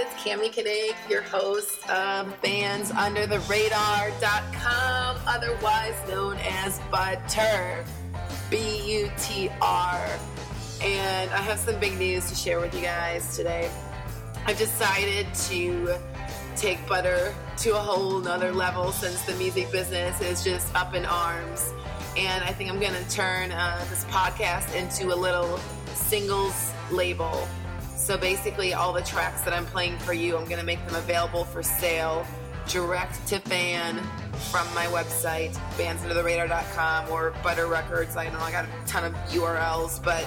It's Cami Knig, your host of BandsUnderTheRadar.com, otherwise known as Butter. B U T R. And I have some big news to share with you guys today. I've decided to take Butter to a whole nother level since the music business is just up in arms. And I think I'm going to turn uh, this podcast into a little singles label. So basically, all the tracks that I'm playing for you, I'm going to make them available for sale direct to fan from my website, bandsundertheradar.com or Butter Records. I know I got a ton of URLs, but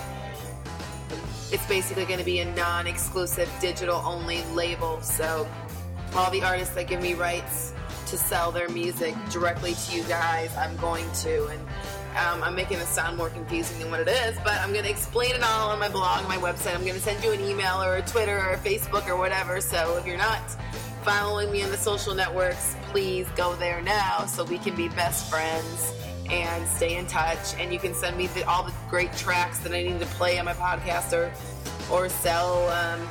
it's basically going to be a non exclusive digital only label. So all the artists that give me rights to sell their music directly to you guys, I'm going to. And um, I'm making this sound more confusing than what it is, but I'm going to explain it all on my blog, my website. I'm going to send you an email or a Twitter or a Facebook or whatever. So if you're not following me on the social networks, please go there now so we can be best friends and stay in touch. And you can send me the, all the great tracks that I need to play on my podcast or, or sell um,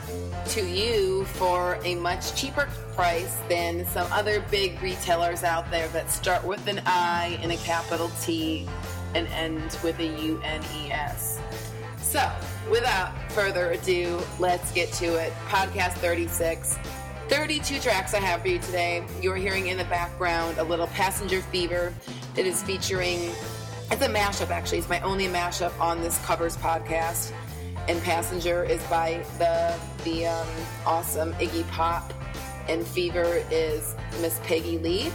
to you for a much cheaper price than some other big retailers out there that start with an I and a capital T and end with a U N E S. So, without further ado, let's get to it. Podcast 36. 32 tracks I have for you today. You're hearing in the background a little Passenger Fever that is featuring, it's a mashup actually. It's my only mashup on this covers podcast. And Passenger is by the, the um, awesome Iggy Pop, and Fever is Miss Peggy Lee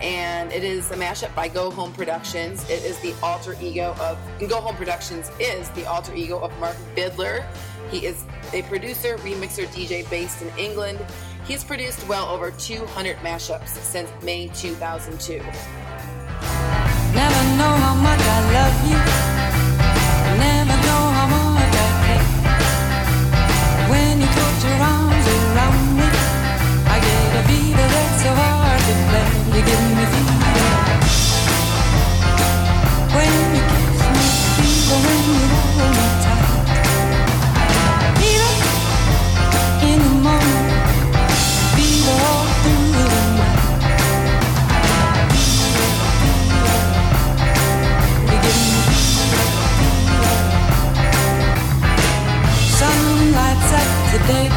and it is a mashup by Go Home Productions. It is the alter ego of Go Home Productions is the alter ego of Mark Vidler. He is a producer, remixer, DJ based in England. He's produced well over 200 mashups since May 2002. Never know how much I love you. Never know how much up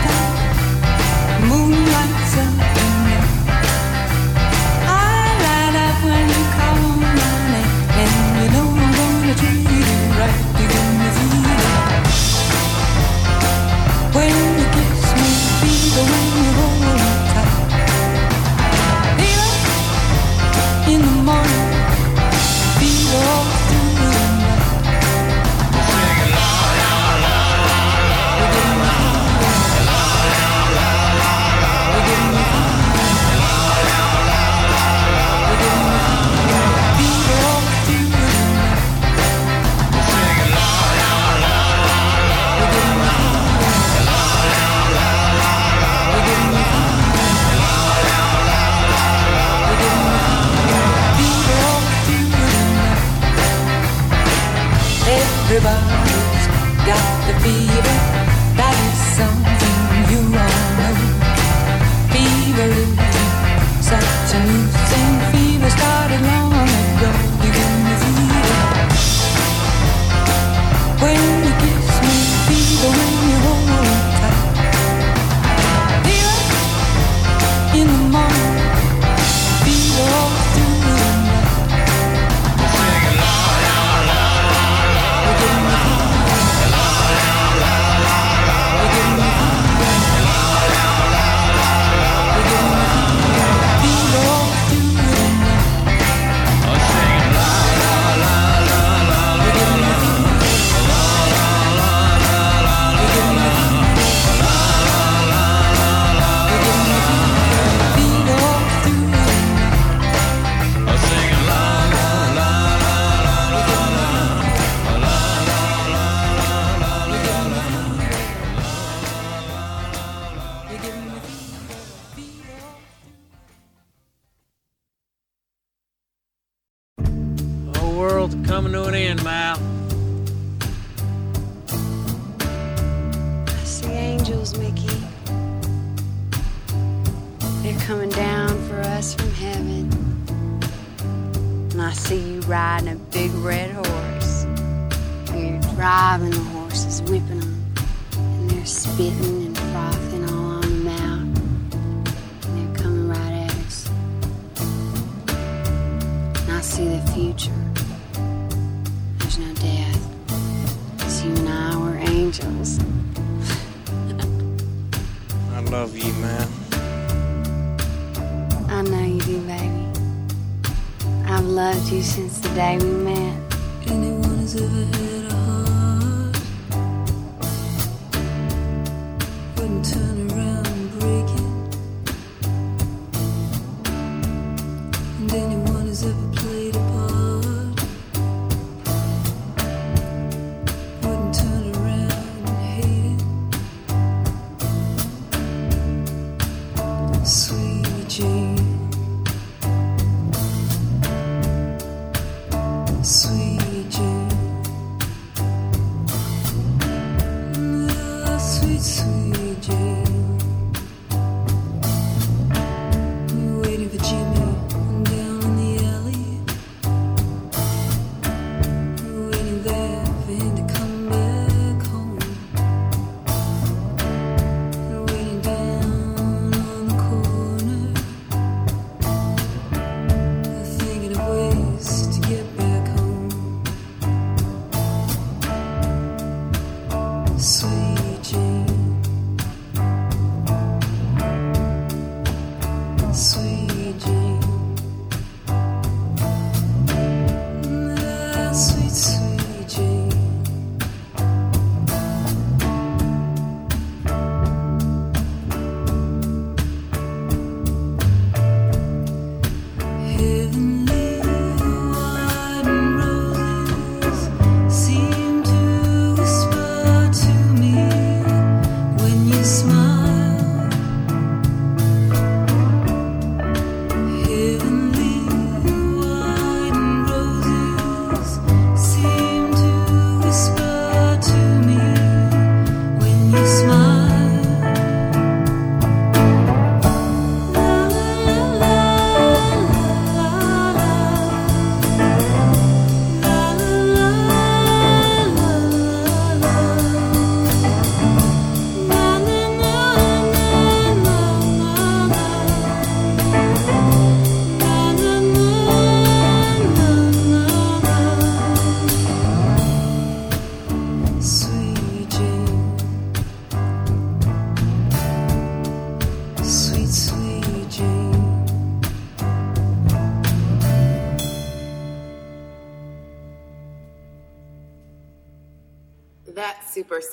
the fever. That is something you all know. Such a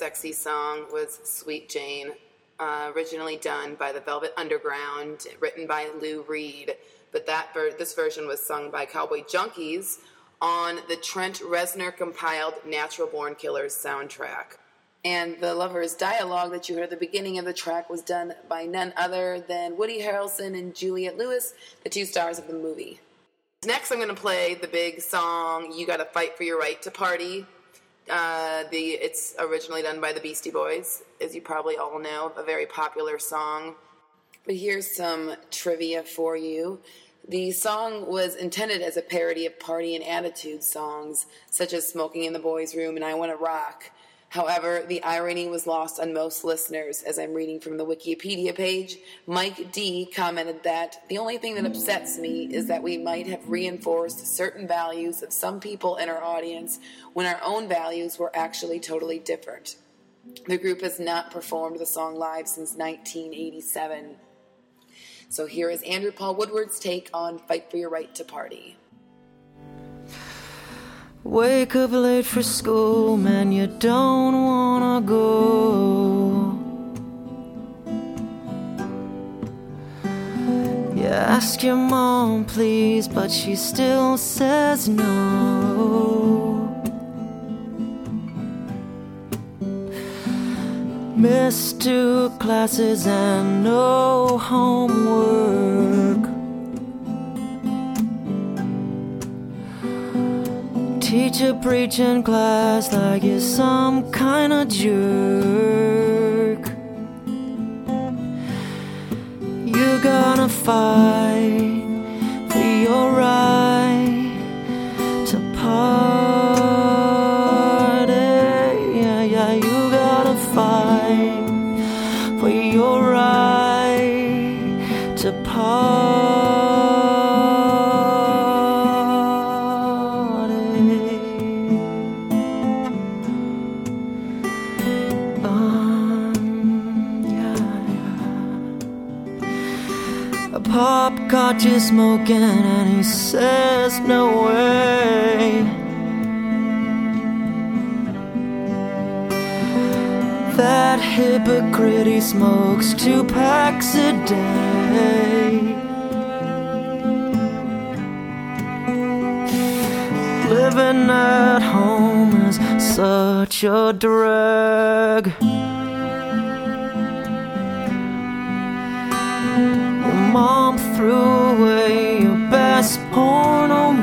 sexy song was Sweet Jane, uh, originally done by the Velvet Underground, written by Lou Reed. But that ver- this version was sung by Cowboy Junkies on the Trent Reznor compiled Natural Born Killers soundtrack. And the lover's dialogue that you heard at the beginning of the track was done by none other than Woody Harrelson and Juliette Lewis, the two stars of the movie. Next, I'm going to play the big song "You Gotta Fight for Your Right to Party." Uh, the it's originally done by the Beastie Boys, as you probably all know, a very popular song. But here's some trivia for you. The song was intended as a parody of party and attitude songs, such as "Smoking in the Boys' Room" and "I Want to Rock." However, the irony was lost on most listeners. As I'm reading from the Wikipedia page, Mike D commented that the only thing that upsets me is that we might have reinforced certain values of some people in our audience when our own values were actually totally different. The group has not performed the song live since 1987. So here is Andrew Paul Woodworth's take on Fight for Your Right to Party. Wake up late for school, man, you don't wanna go. You ask your mom, please, but she still says no. Missed two classes and no homework. Teacher preaching class like you're some kind of jerk. You're gonna fight for your right to are caught you smoking and he says no way. That hypocrite he smokes two packs a day. Living at home is such a drag. mom threw away your best porno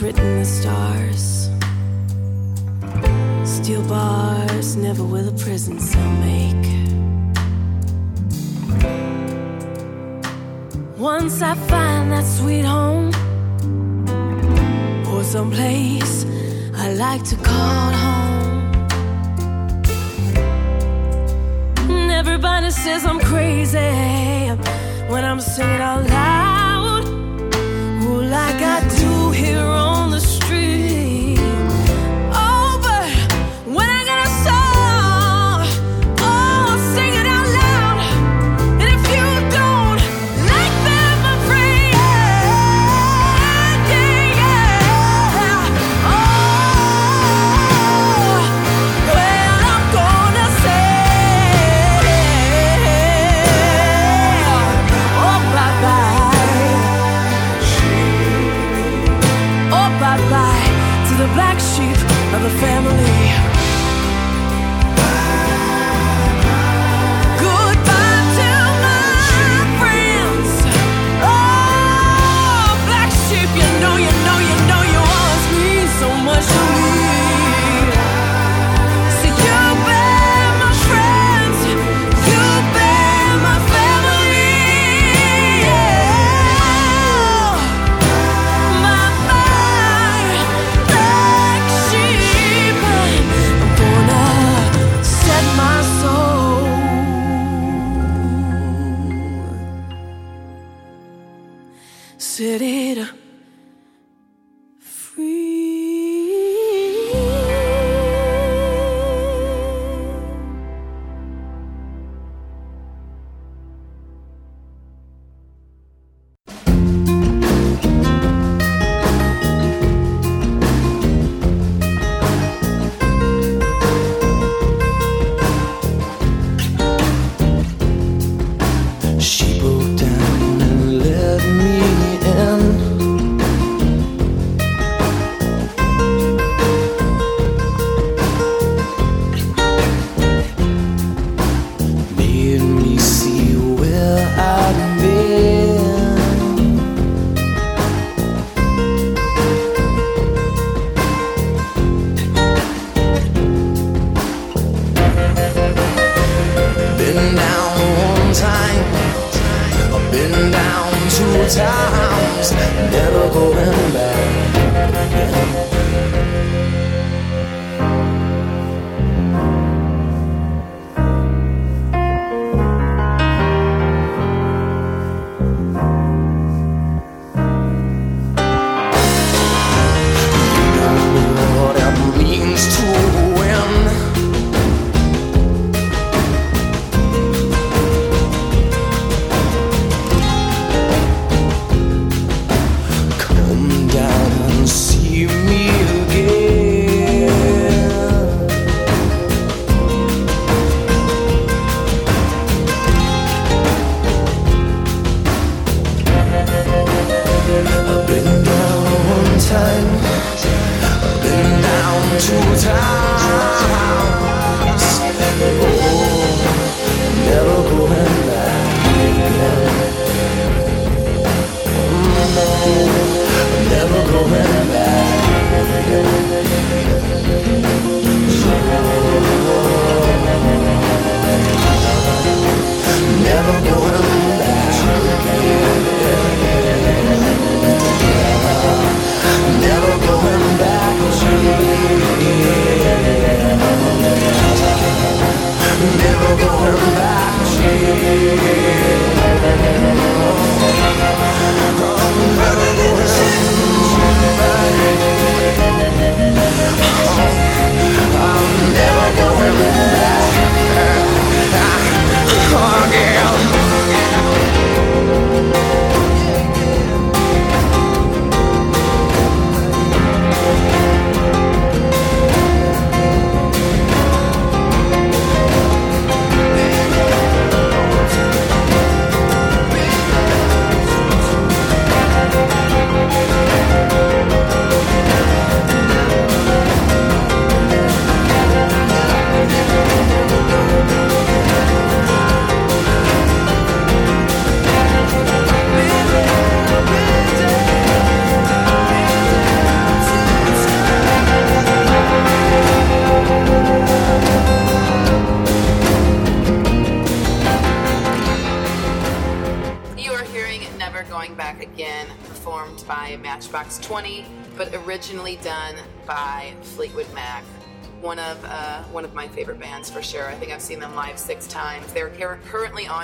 written the stars. Steel bars, never will a prison cell make. Once I find that sweet home, or someplace I like to call home. And everybody says I'm crazy when I'm singing out loud, like I do here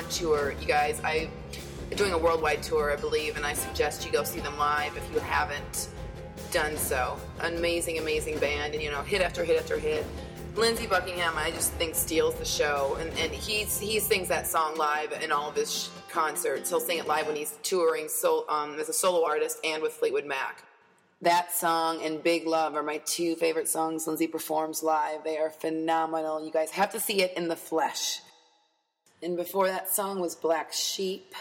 on tour, you guys. I they're doing a worldwide tour, I believe, and I suggest you go see them live if you haven't done so. Amazing, amazing band, and you know, hit after hit after hit. Lindsey Buckingham, I just think steals the show, and, and he's he sings that song live in all of his sh- concerts. He'll sing it live when he's touring so, um, as a solo artist and with Fleetwood Mac. That song and Big Love are my two favorite songs Lindsey performs live. They are phenomenal. You guys have to see it in the flesh. And before that song was Black Sheep,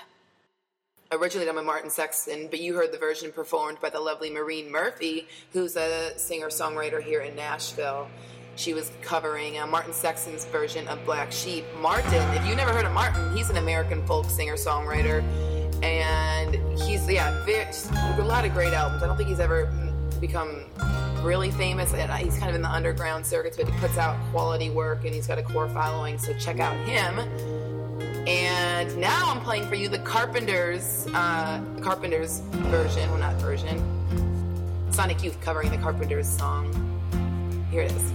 originally done by Martin Sexton, but you heard the version performed by the lovely Maureen Murphy, who's a singer songwriter here in Nashville. She was covering uh, Martin Sexton's version of Black Sheep. Martin, if you never heard of Martin, he's an American folk singer songwriter, and he's yeah, very, a lot of great albums. I don't think he's ever become really famous. He's kind of in the underground circuits, but he puts out quality work, and he's got a core following. So check out him. And now I'm playing for you the Carpenters, uh, Carpenters version. Well, not version. Sonic Youth covering the Carpenters song. Here it is.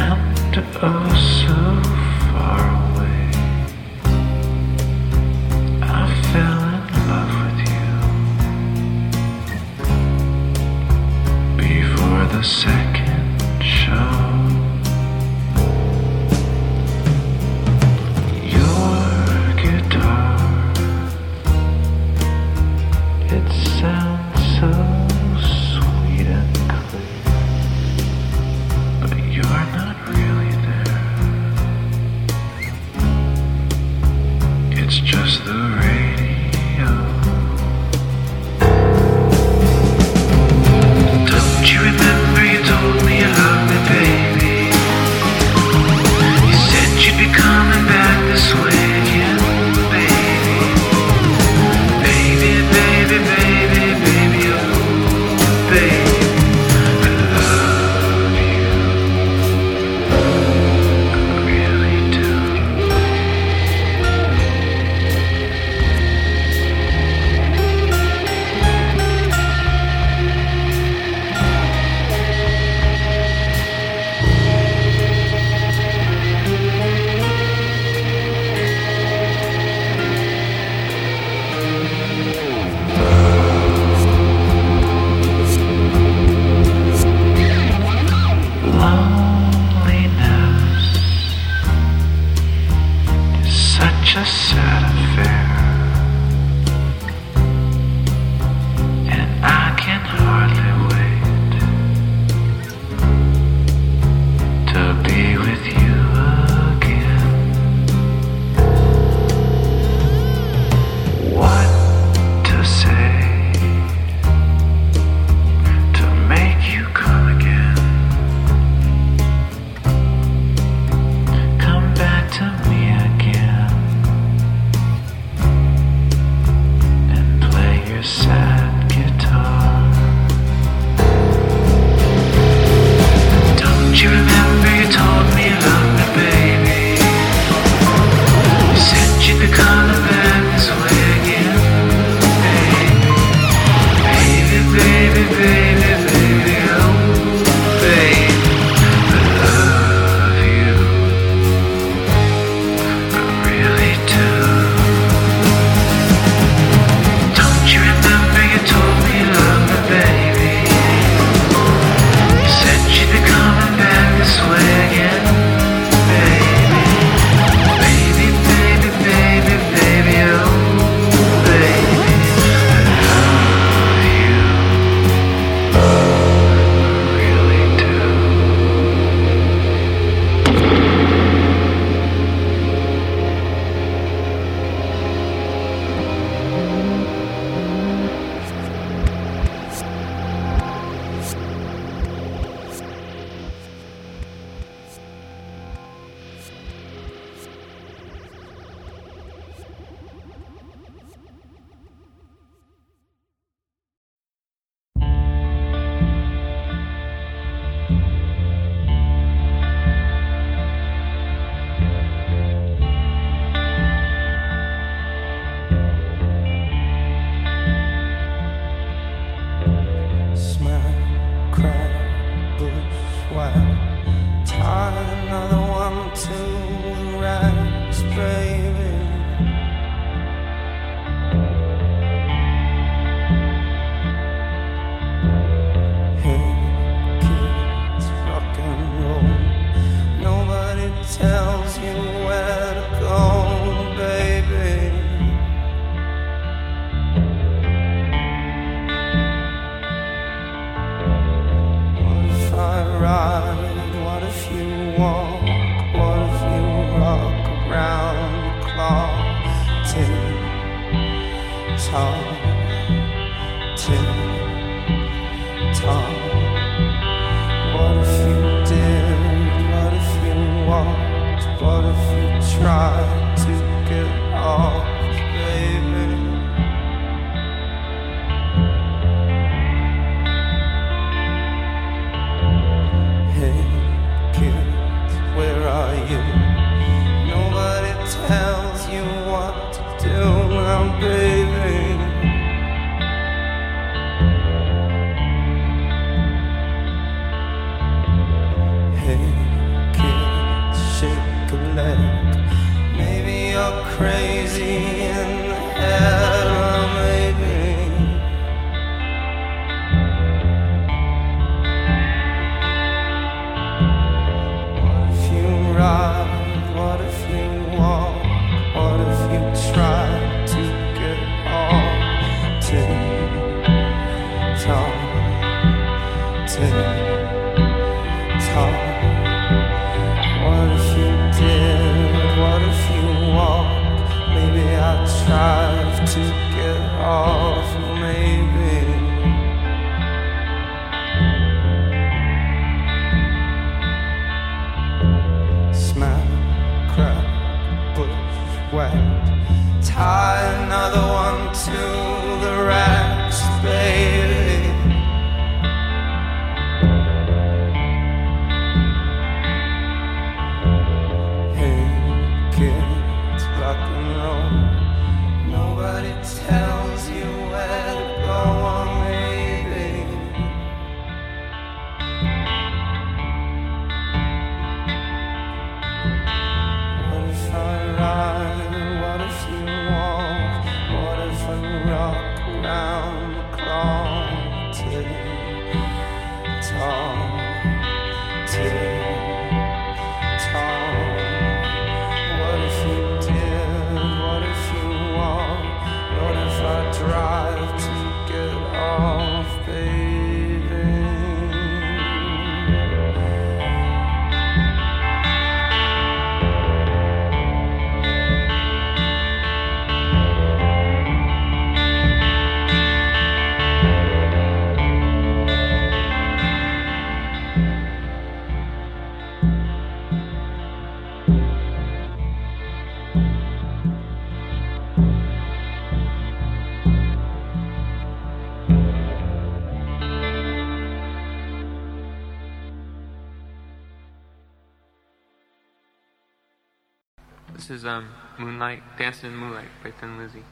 And oh, so far away, I fell in love with you before the second show. wet. Tie another one to Dancing in the Moonlight by Thin Lizzy.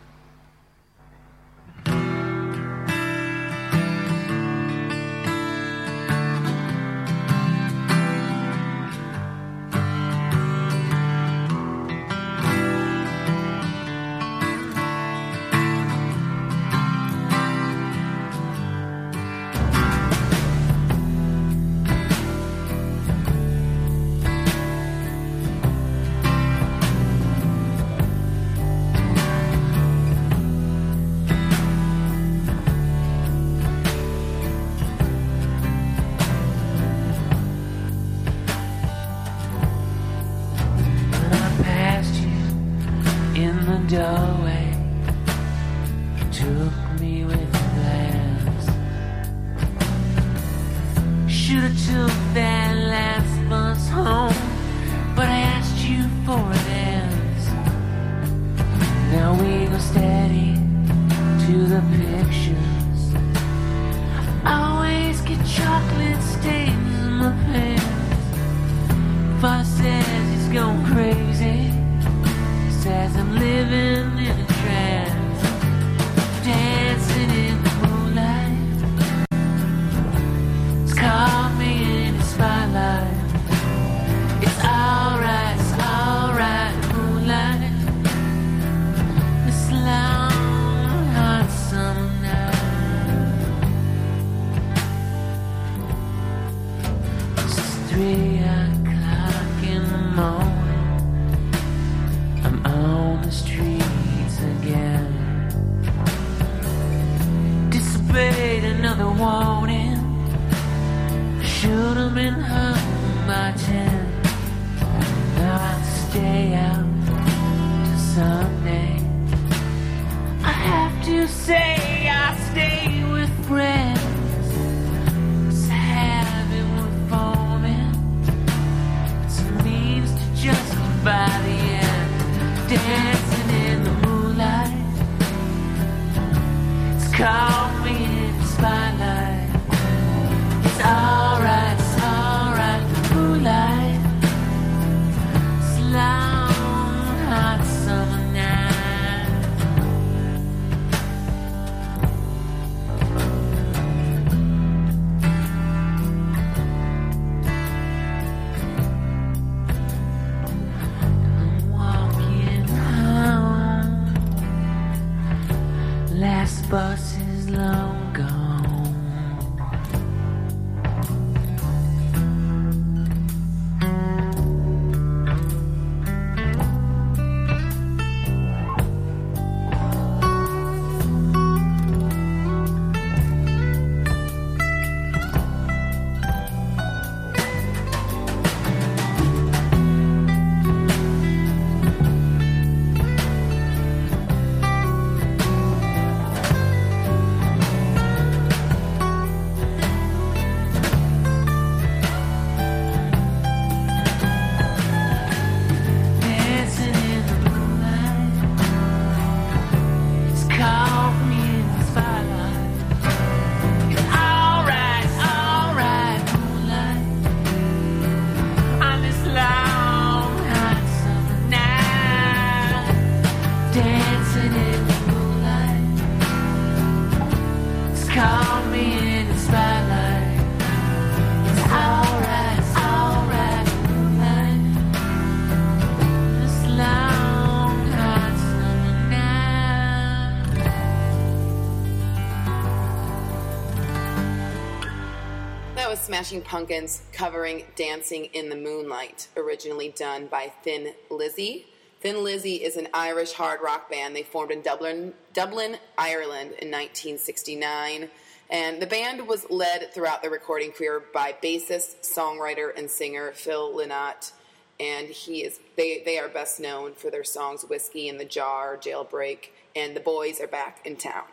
Smashing Pumpkins covering Dancing in the Moonlight, originally done by Thin Lizzy. Thin Lizzy is an Irish hard rock band. They formed in Dublin, Dublin, Ireland in 1969. And the band was led throughout their recording career by bassist, songwriter, and singer Phil Lynott. And he is they, they are best known for their songs Whiskey in the Jar, Jailbreak, and The Boys Are Back in Town.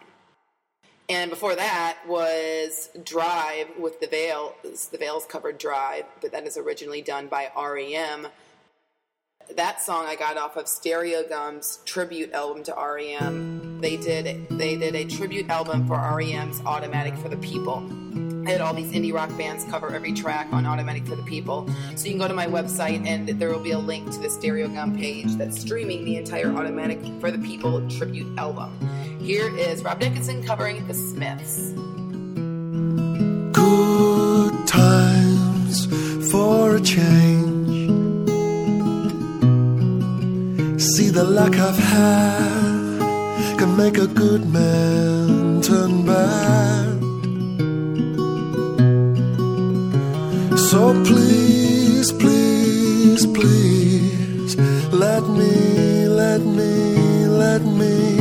And before that was Drive with The Veil. The Veils covered Drive, but that is originally done by REM. That song I got off of Stereogum's tribute album to REM. They did they did a tribute album for REM's Automatic for the People. I had all these indie rock bands cover every track on Automatic for the People. So you can go to my website and there will be a link to the Stereo Gum page that's streaming the entire Automatic for the People tribute album. Here is Rob Dickinson covering The Smiths. Good times for a change. See the luck I've had can make a good man turn bad. So please, please, please, let me, let me, let me,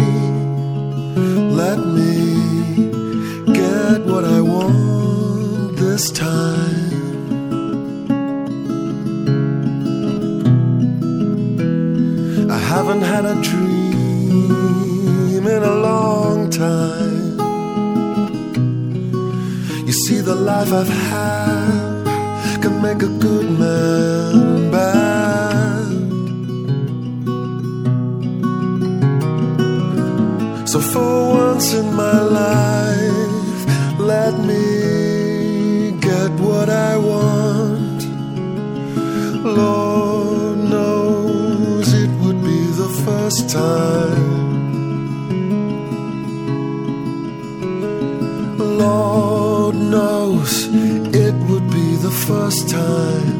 let me get what I want this time. I haven't had a dream in a long time. You see, the life I've had can make a good man bad. So, for once in my life, let me get what I want. Lord knows it would be the first time. First time.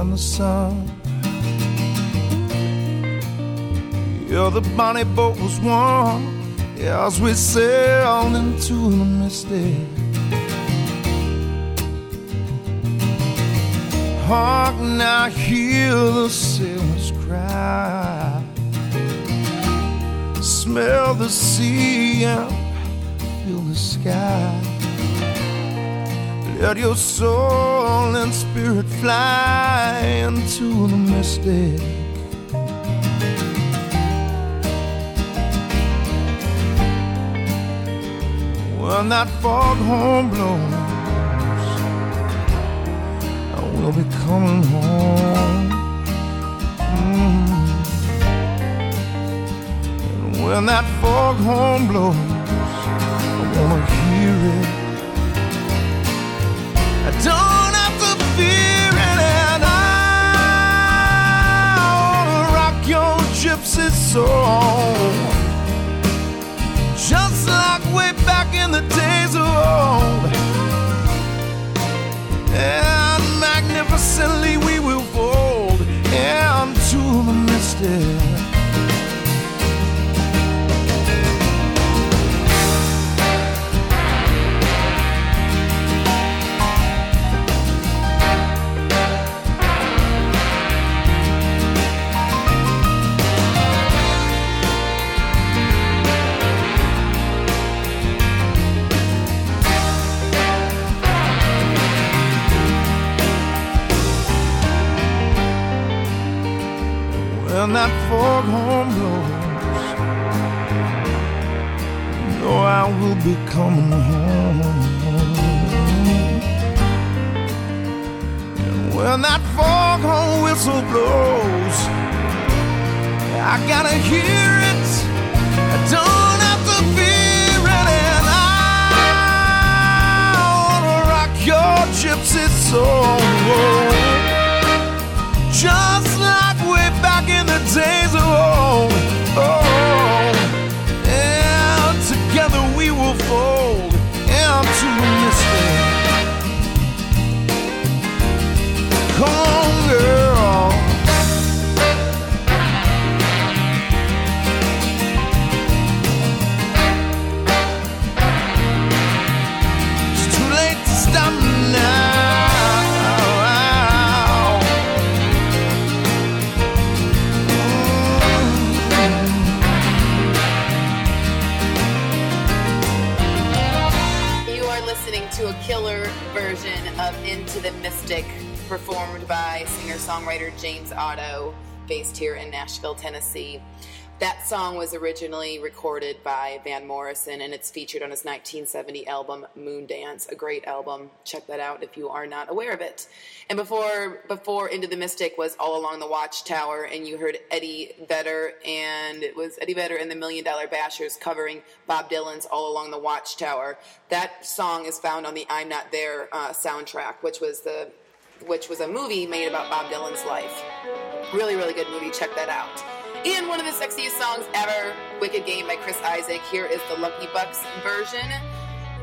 Than the sun. Yeah, the bonnie boat was warm as we sailed into the misty. Hark now, hear the sailors cry. Smell the sea and feel the sky. Let your soul and spirit fly into the mystic. When that foghorn blows, I will be coming home. Mm. And when that foghorn blows, I wanna hear it. Soul. Just like way back in the days of old. And magnificently we will fold into the mystic. Foghorn blows. Know I will be coming home. And when that foghorn whistle blows, I gotta hear it. I don't have to fear it, and I wanna rock your gypsy soul. Just days of old. Oh, and together we will fold into the based here in Nashville, Tennessee. That song was originally recorded by Van Morrison and it's featured on his 1970 album Moondance, a great album. Check that out if you are not aware of it. And before before Into the Mystic was All Along the Watchtower and you heard Eddie Vedder and it was Eddie Vedder and the Million Dollar Bashers covering Bob Dylan's All Along the Watchtower. That song is found on the I'm Not There uh, soundtrack, which was the which was a movie made about Bob Dylan's life. Really, really good movie. Check that out. And one of the sexiest songs ever, "Wicked Game" by Chris Isaak. Here is the Lucky Bucks version.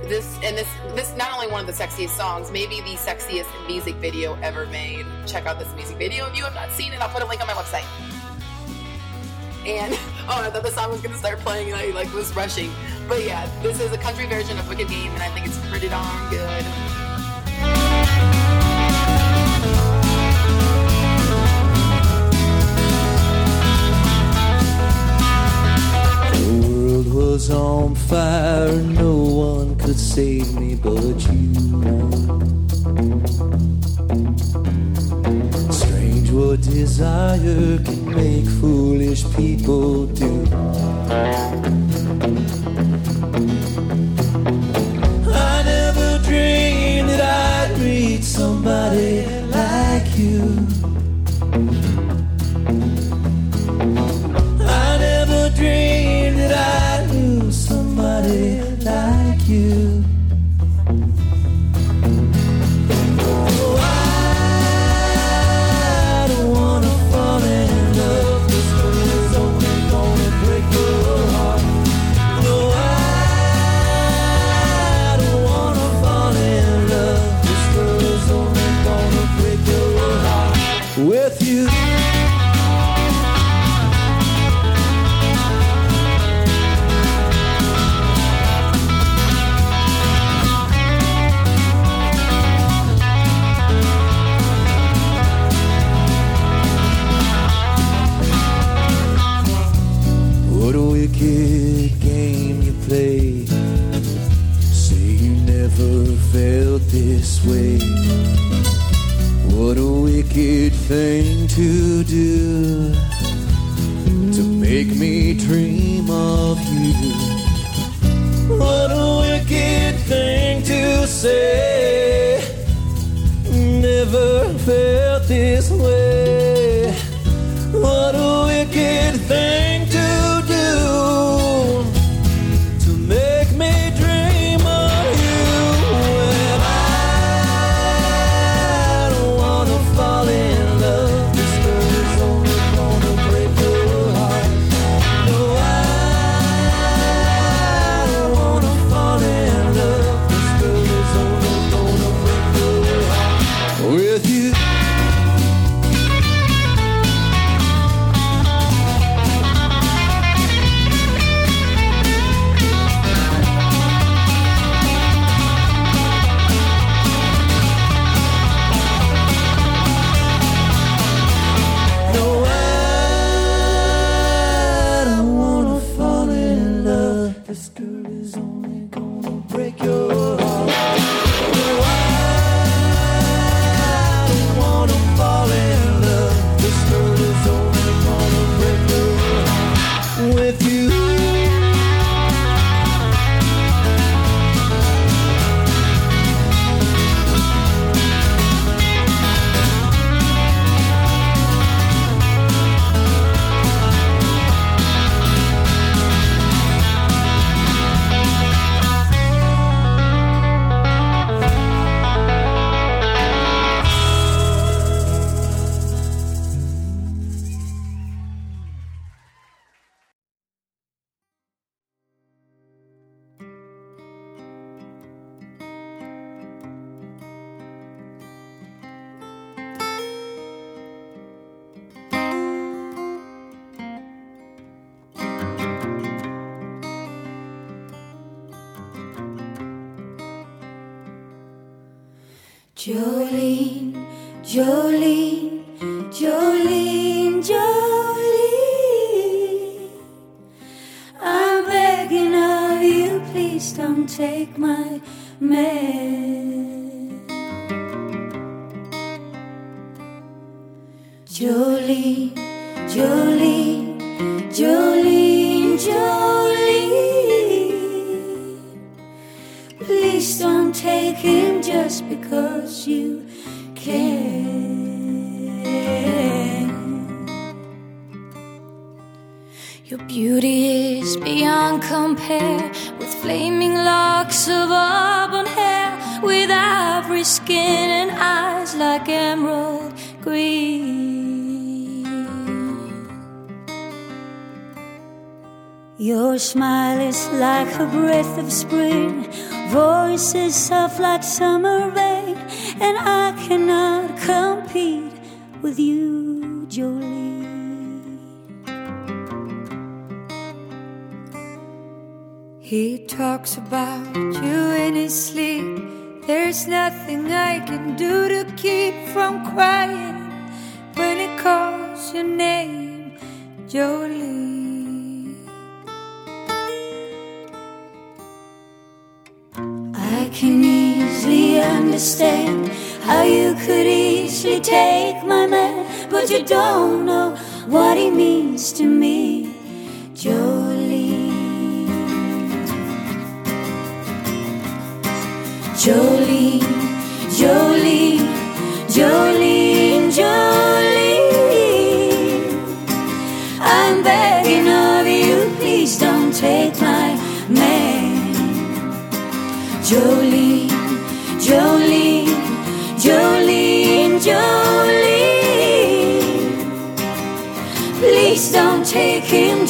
This and this this not only one of the sexiest songs, maybe the sexiest music video ever made. Check out this music video if you have not seen it. I'll put a link on my website. And oh, I thought the song was gonna start playing, and I like was rushing. But yeah, this is a country version of "Wicked Game," and I think it's pretty darn good. Was on fire, no one could save me but you. Strange what desire can make foolish people do. I never dreamed that I'd meet somebody like you. Thing to do to make me dream of you. What a wicked thing to say. Never felt this way. Spring, voices soft like summer rain, and I cannot compete with you, Jolene. He talks about you in his sleep. There's nothing I can do to keep from crying when he calls your name, Jolene. Can easily understand how you could easily take my man, but you don't know what he means to me, Jolie. Jolene, Jolene, Jolene, Jolene. I'm begging of you, please don't take my man. Jolene, Jolene,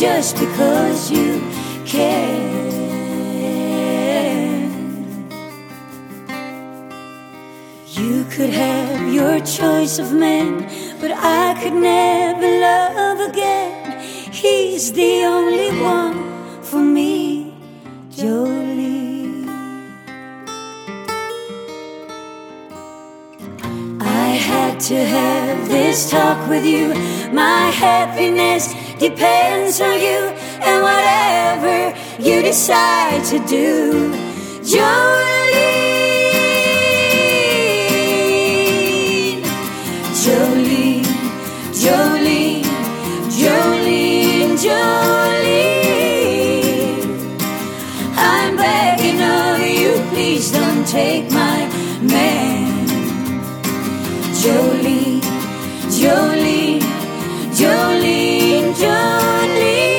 just because you can. You could have your choice of men, but I could never love again. He's the only one for me, Jolene. I had to have this talk with you, my happiness depends on you and whatever you decide to do. Jolene, Jolene, Jolene, Jolene, Jolene. I'm begging of you, please don't take my man. Jolene, Jolene, Jolene journey.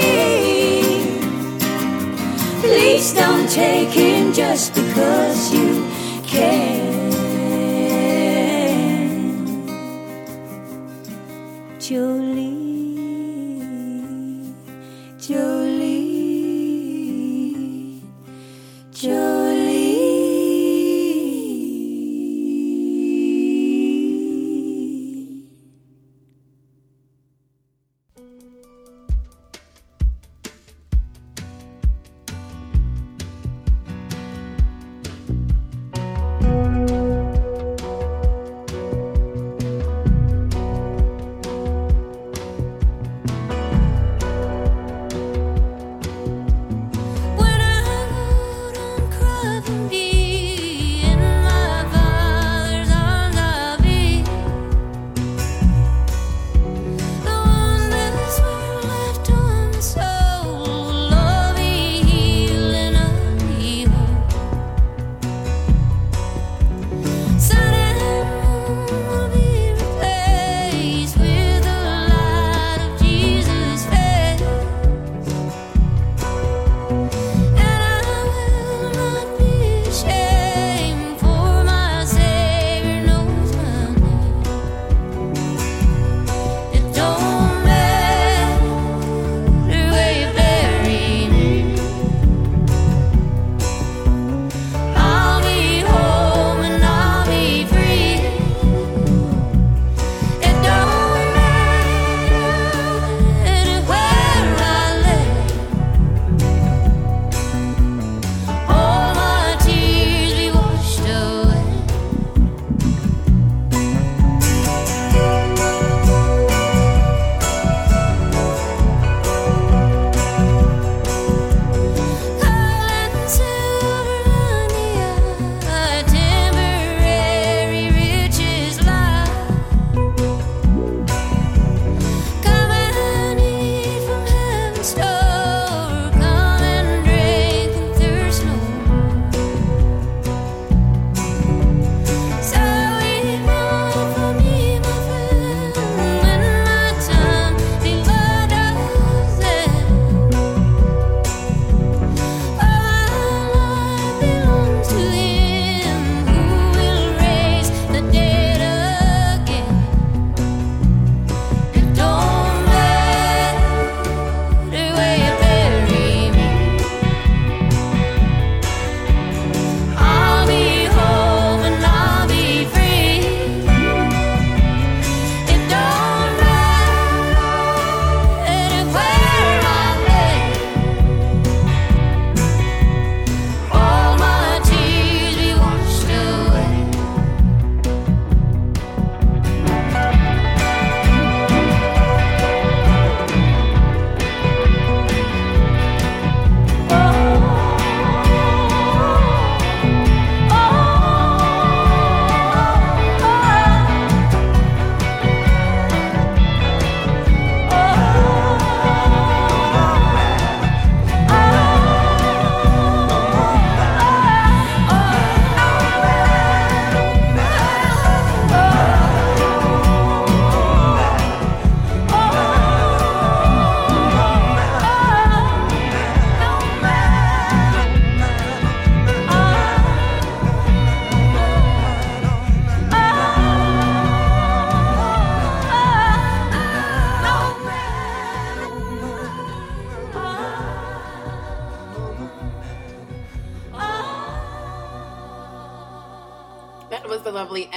Please don't take him just because you can.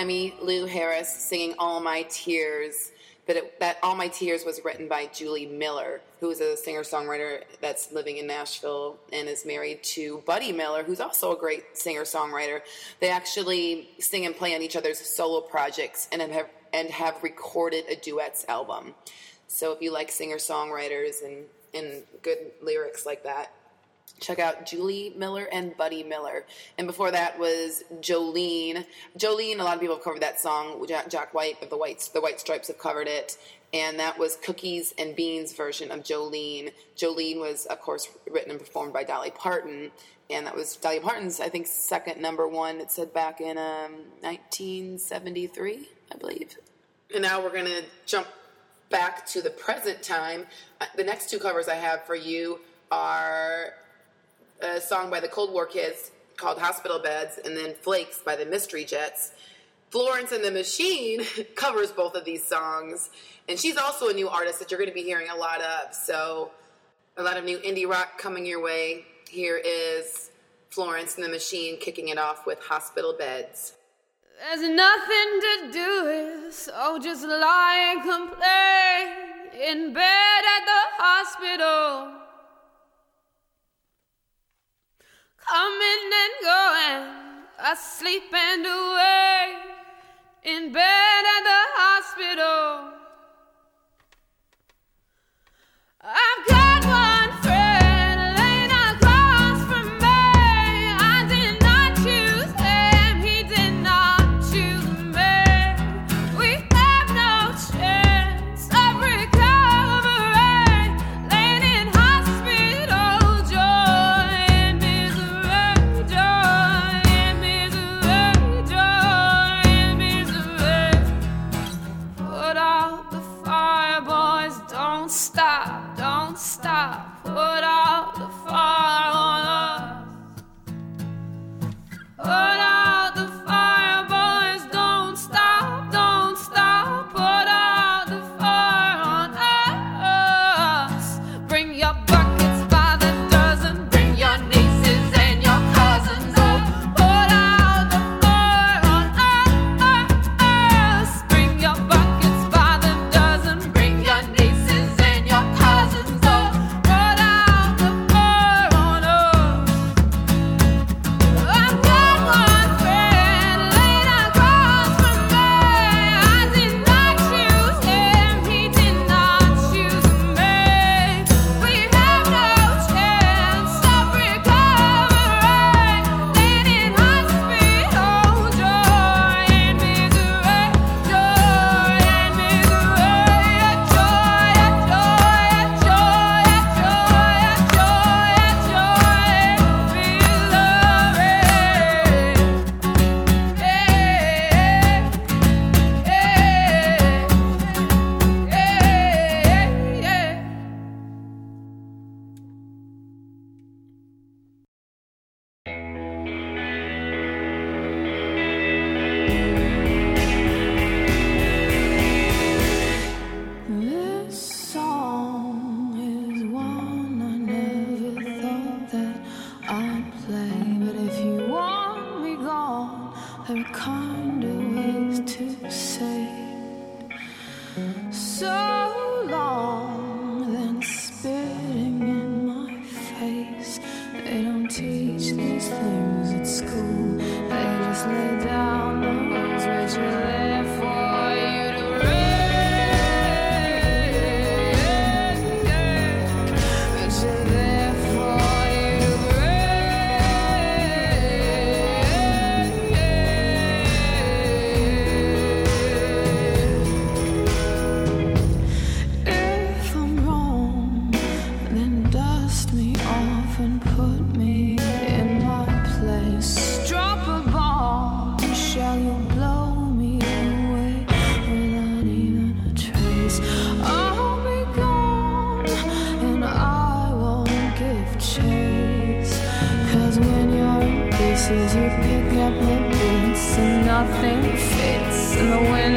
Emmylou Harris singing All My Tears. But it, that All My Tears was written by Julie Miller, who is a singer songwriter that's living in Nashville and is married to Buddy Miller, who's also a great singer songwriter. They actually sing and play on each other's solo projects and have, and have recorded a duets album. So if you like singer songwriters and, and good lyrics like that, check out Julie Miller and Buddy Miller. And before that was Jolene. Jolene, a lot of people have covered that song. Jack, White of the Whites, the White Stripes have covered it. And that was Cookies and Beans version of Jolene. Jolene was, of course, written and performed by Dolly Parton. And that was Dolly Parton's, I think, second number one. It said back in um, 1973, I believe. And now we're going to jump back to the present time. Uh, The next two covers I have for you are a song by the Cold War Kids called Hospital Beds, and then Flakes by the Mystery Jets. Florence and the Machine covers both of these songs, and she's also a new artist that you're going to be hearing a lot of. So, a lot of new indie rock coming your way. Here is Florence and the Machine kicking it off with Hospital Beds. There's nothing to do, so just lie and complain in bed at the hospital. Coming and going, asleep and awake in bed at the hospital. I've got one nothing fits, in the wind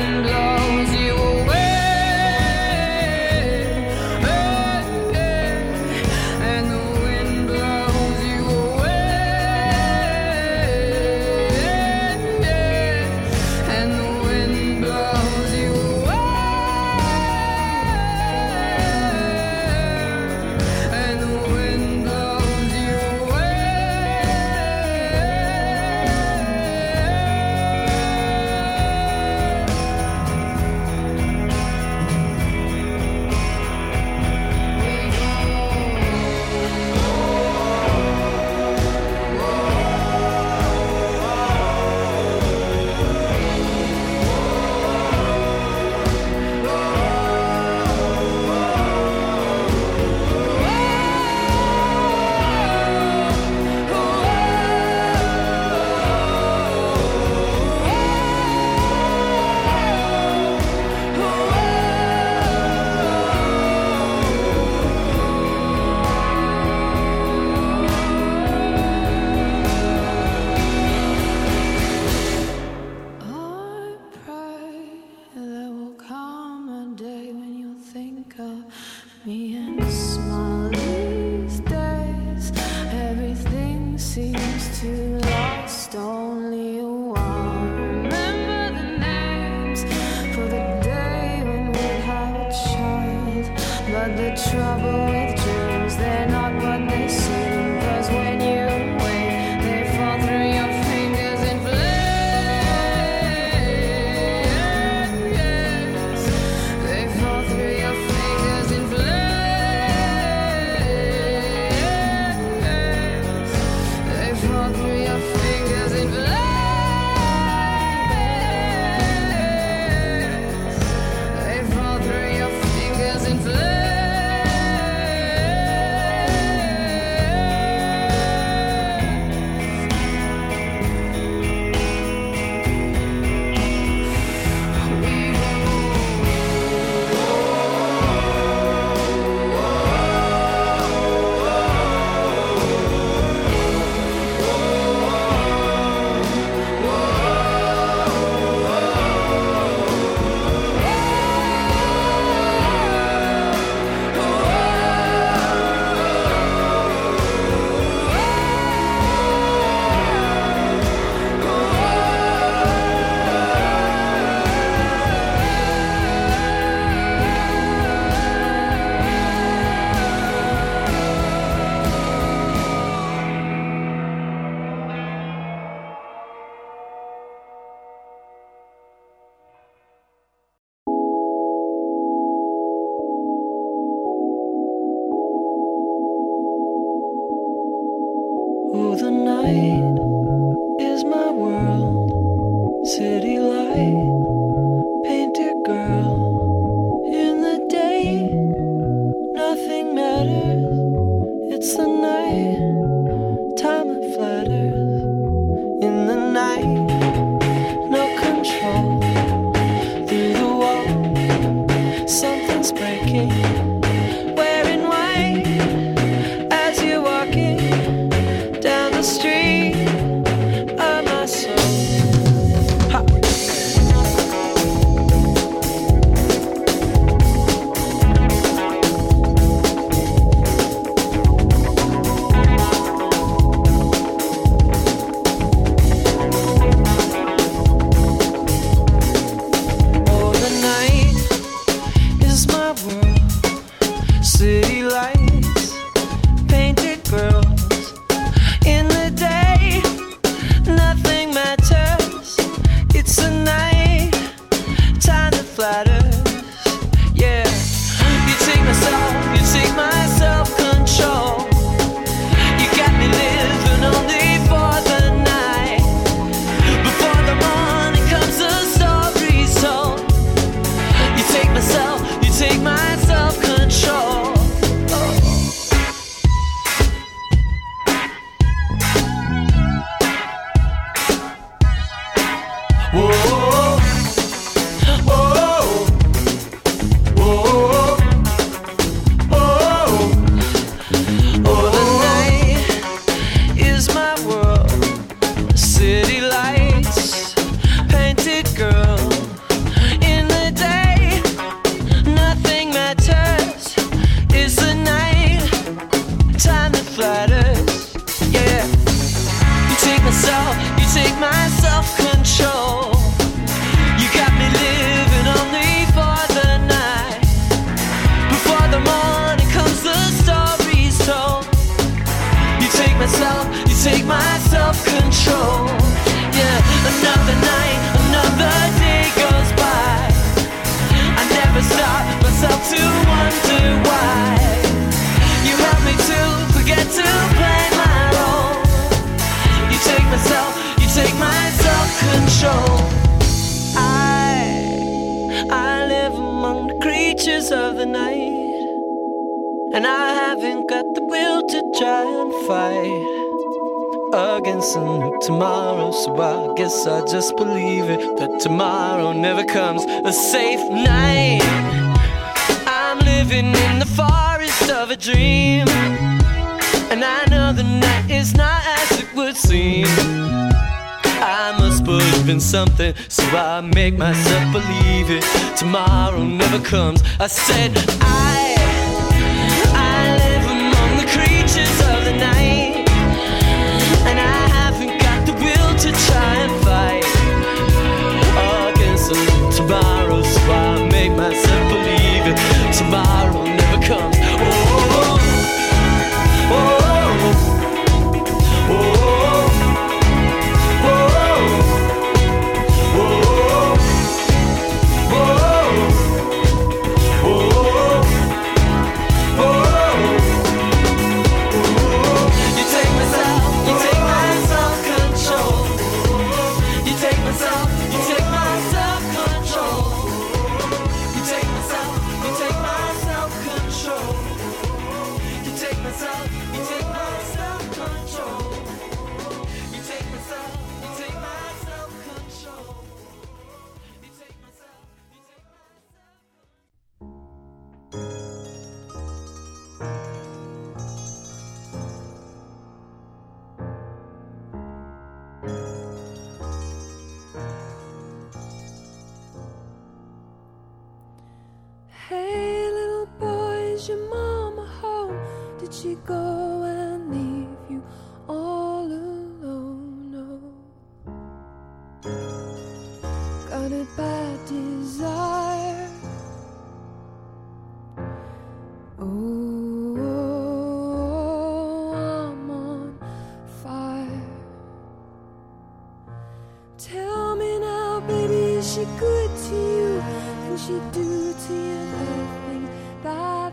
she good to you? Can she do to you everything that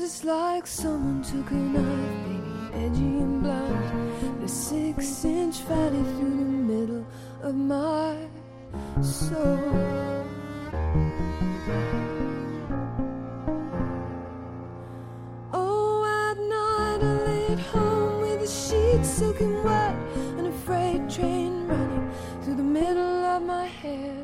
Sometimes it's like someone took a knife, baby, edgy and blunt, a six inch valley through the middle of my soul. Oh, at night I lay at home with the sheets soaking wet and a freight train running through the middle of my head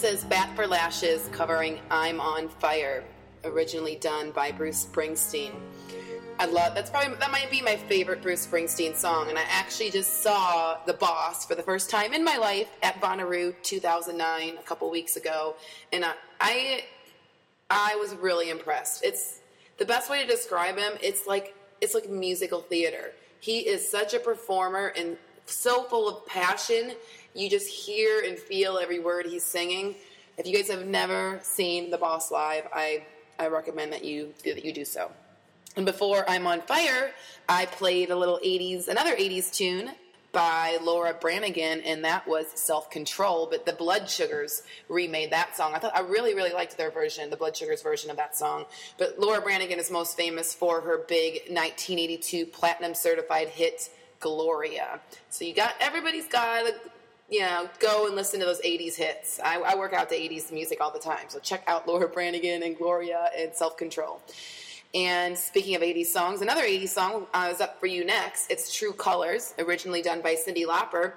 This is Bat for Lashes covering I'm on Fire, originally done by Bruce Springsteen. I love that's probably that might be my favorite Bruce Springsteen song, and I actually just saw The Boss for the first time in my life at Bonnaroo 2009 a couple weeks ago, and I I, I was really impressed. It's the best way to describe him. It's like it's like musical theater. He is such a performer and so full of passion. You just hear and feel every word he's singing. If you guys have never seen The Boss live, I I recommend that you that you do so. And before I'm on fire, I played a little 80s, another 80s tune by Laura Branigan, and that was Self Control. But the Bloodsugars remade that song. I thought I really, really liked their version, the Bloodsugars version of that song. But Laura Branigan is most famous for her big 1982 platinum certified hit, Gloria. So you got, everybody's got you know, go and listen to those 80s hits. I, I work out to 80s music all the time. So check out Laura Branigan and Gloria and Self Control. And speaking of 80s songs, another 80s song uh, is up for you next. It's True Colors, originally done by Cyndi Lauper.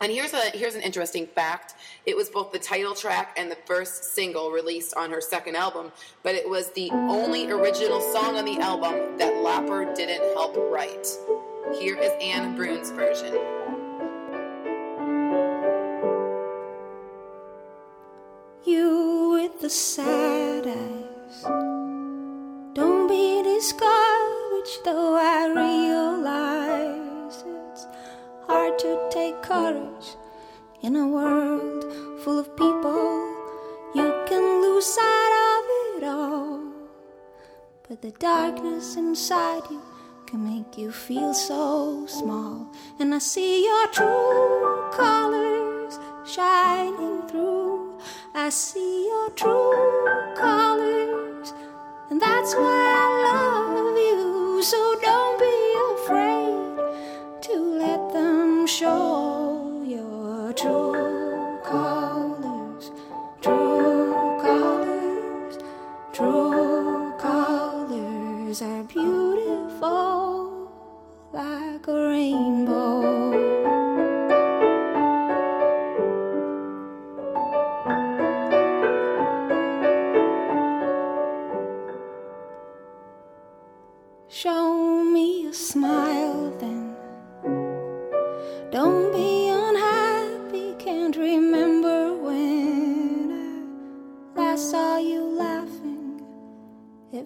And here's a here's an interesting fact. It was both the title track and the first single released on her second album, but it was the only original song on the album that Lauper didn't help write. Here is Ane Brun's version. You with the sad eyes. Don't be discouraged, though I realize it's hard to take courage in a world full of people. You can lose sight of it all, but the darkness inside you can make you feel so small. And I see your true colors shining through. I see your true colors, and that's why I love you. So don't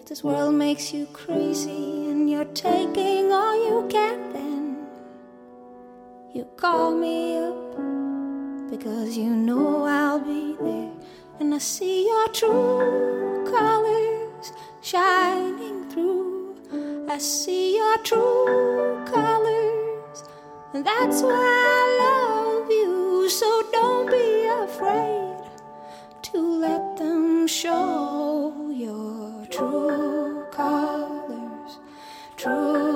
This world makes you crazy, and you're taking all you can. Then you call me up because you know I'll be there, and I see your true colors shining through. I see your true colors, and that's why I love you. So don't be afraid to let them show your true colors, true.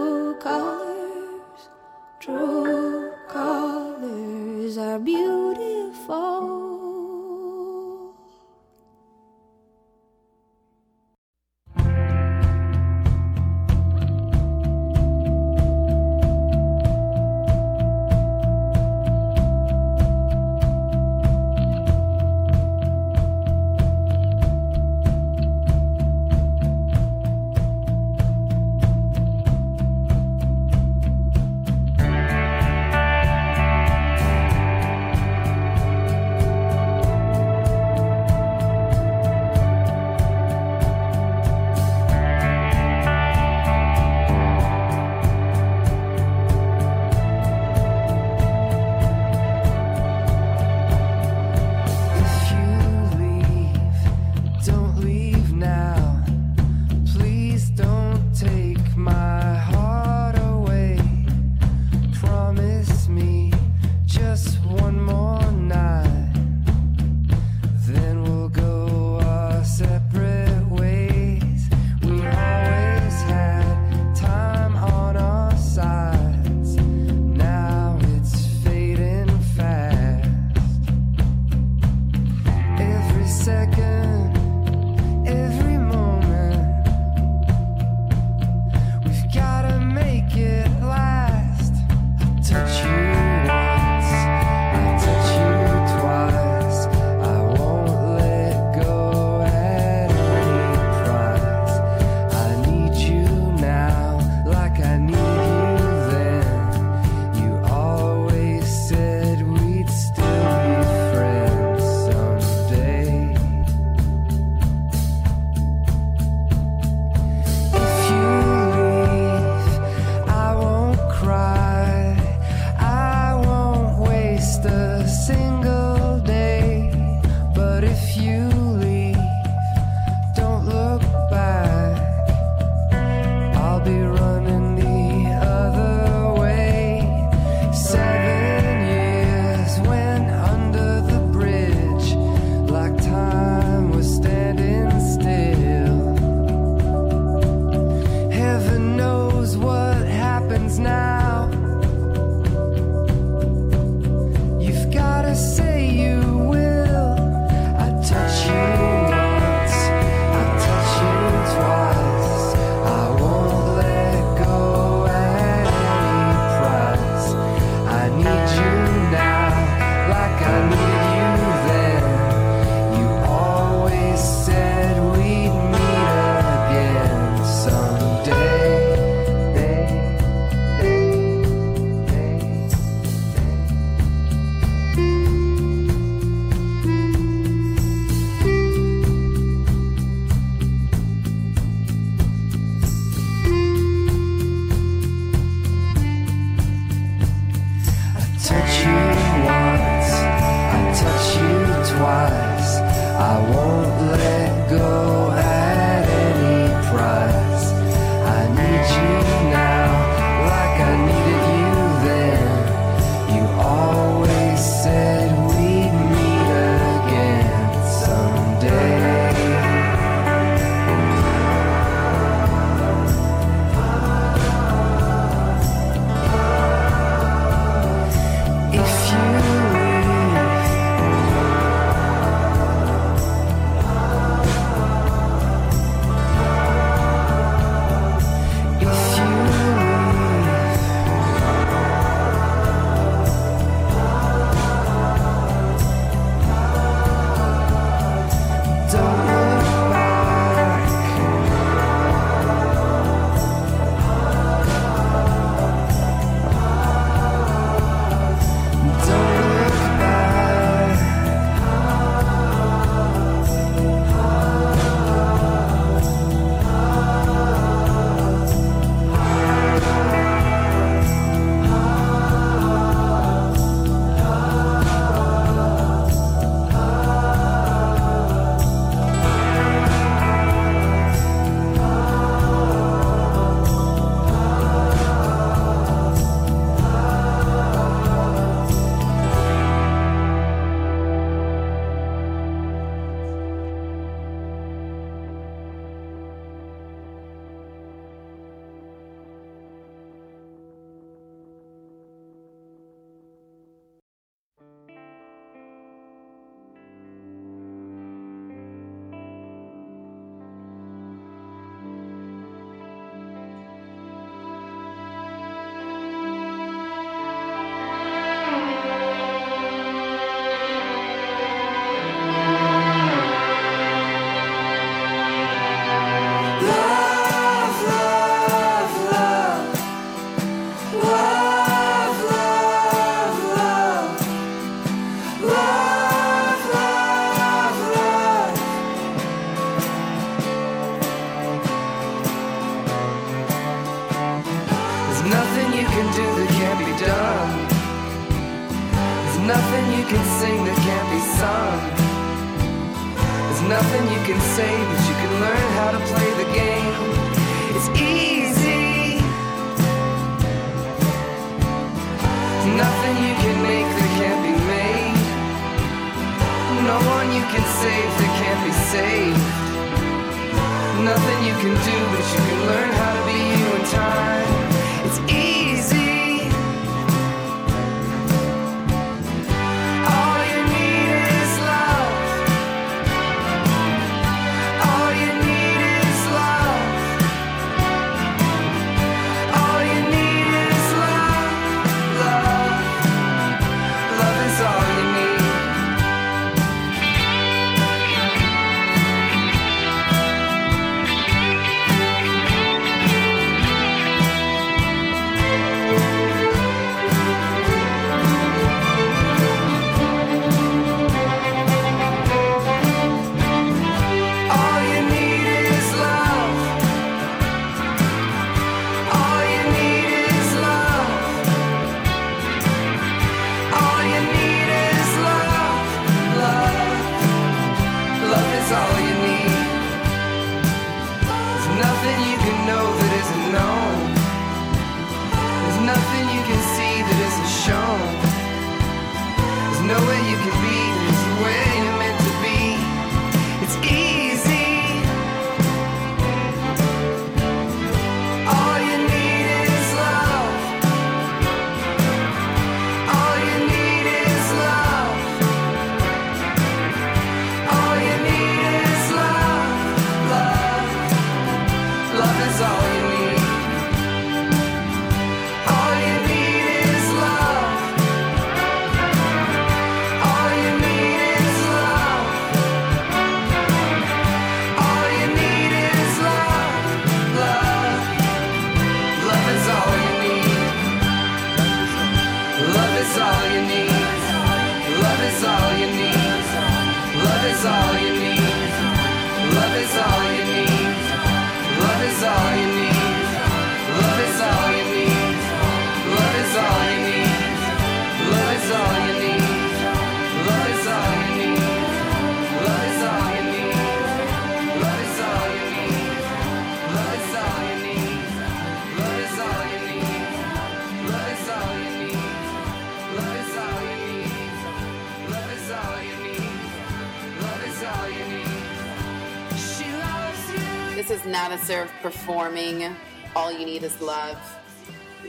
Performing All You Need Is Love,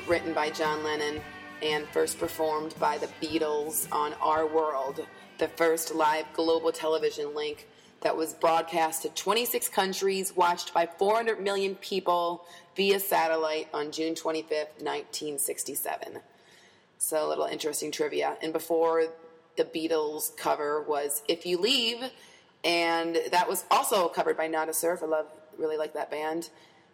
written by John Lennon and first performed by the Beatles on Our World, the first live global television link that was broadcast to 26 countries, watched by 400 million people via satellite on June 25th, 1967. So, a little interesting trivia. And before the Beatles cover was If You Leave, and that was also covered by Nada Surf. I love, really like that band.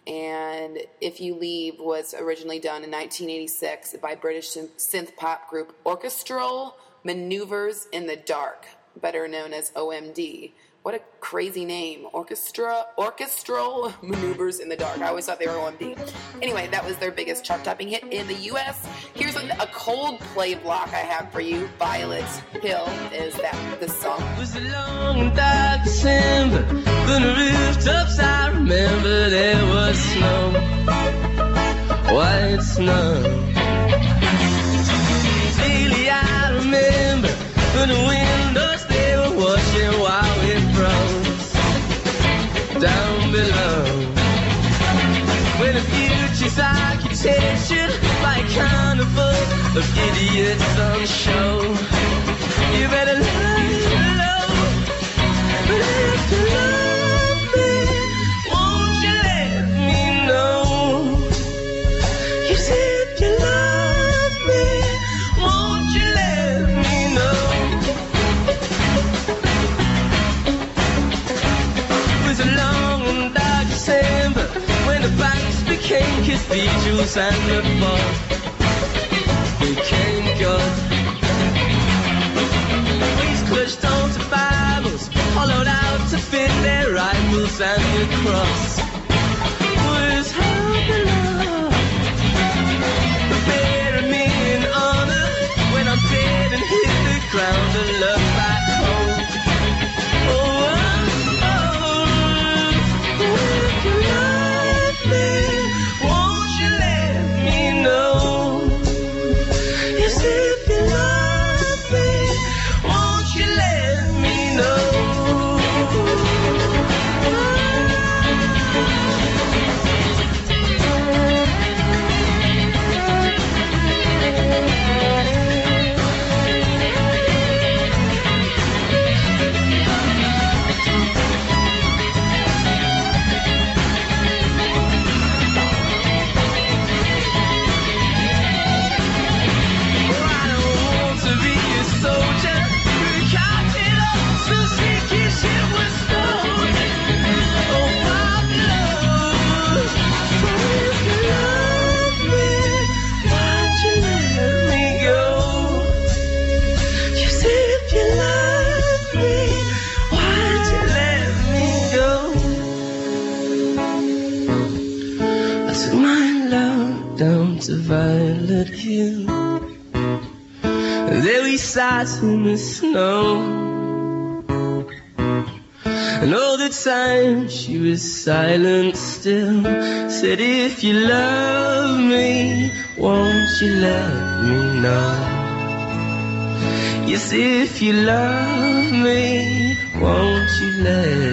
And If You Leave was originally done in 1986 by British synth pop group Orchestral Maneuvers in the Dark, better known as OMD. What a crazy name. Orchestra, Orchestral Maneuvers in the Dark. I always thought they were OMD. Anyway, that was their biggest chart topping hit in the US. Here's a, a cold play block I have for you. Violet Hill is that the song. It was a long dark December. On the rooftops, I remember there was snow, white snow. Daily, I remember when the windows down below. When the future's architecture by a carnival of idiots on show. You better lie became cathedrals and the fog became God. Priests clutched onto Bibles, hollowed out to fit their rifles, and the cross Christmas snow. And all the time she was silent still. Said, If you love me, won't you let me know? Yes, if you love me, won't you let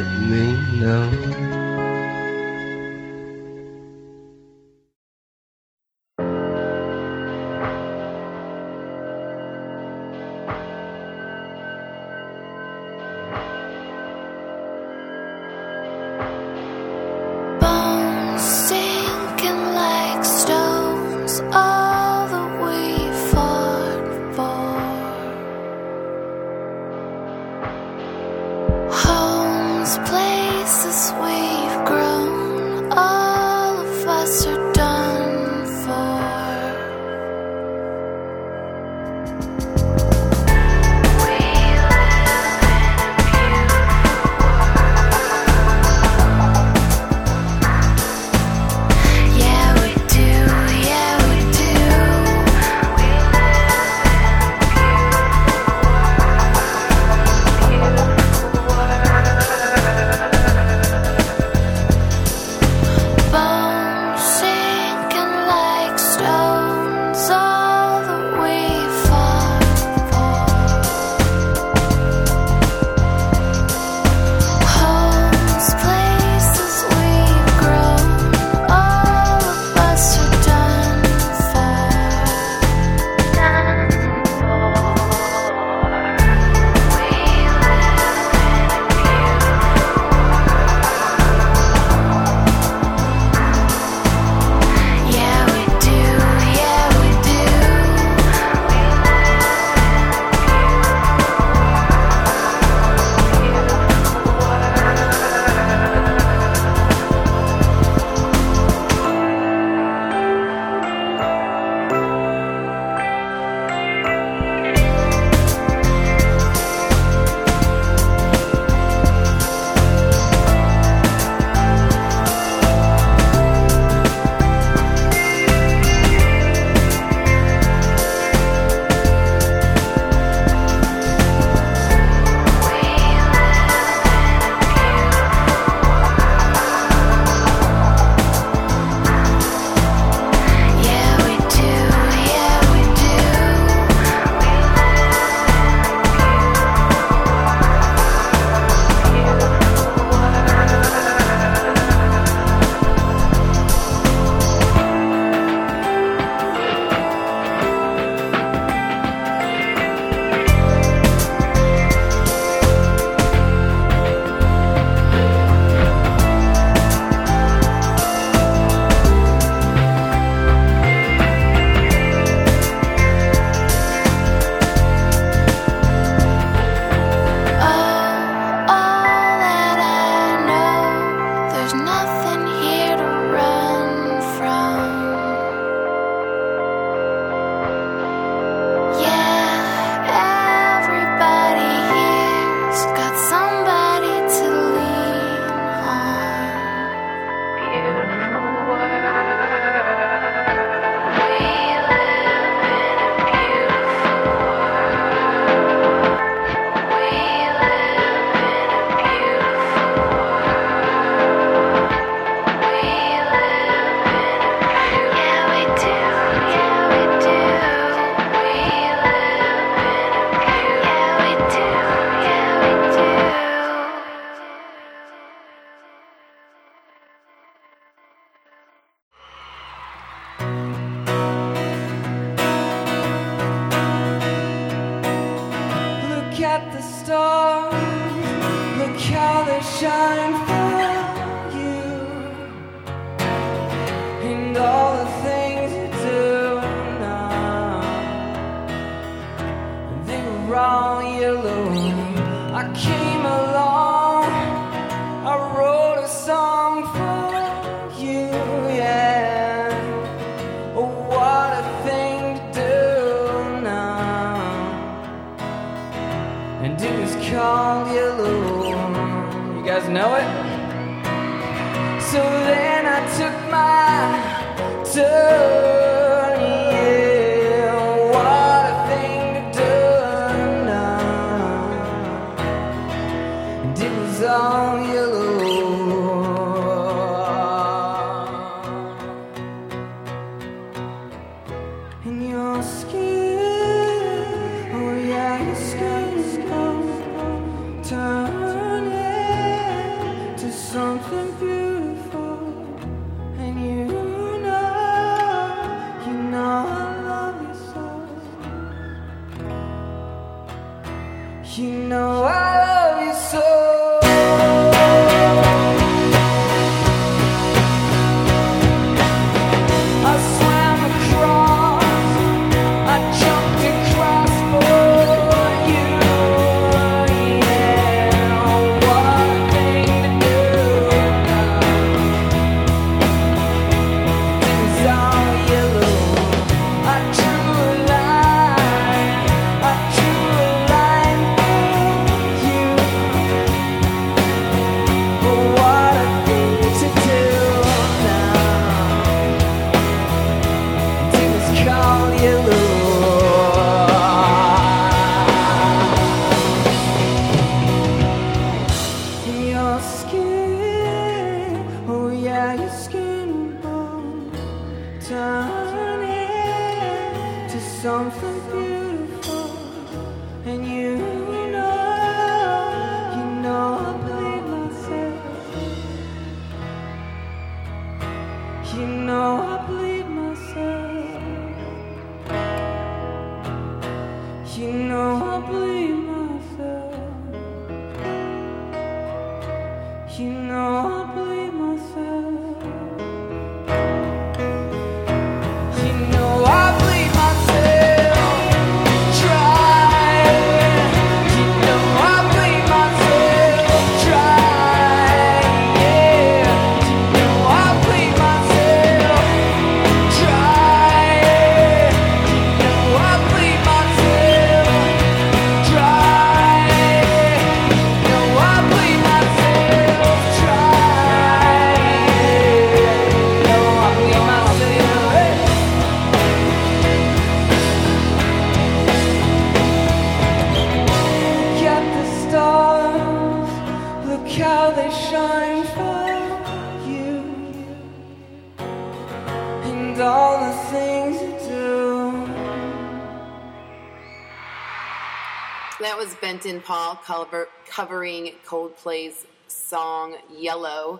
was Benton Paul cover, covering Coldplay's song Yellow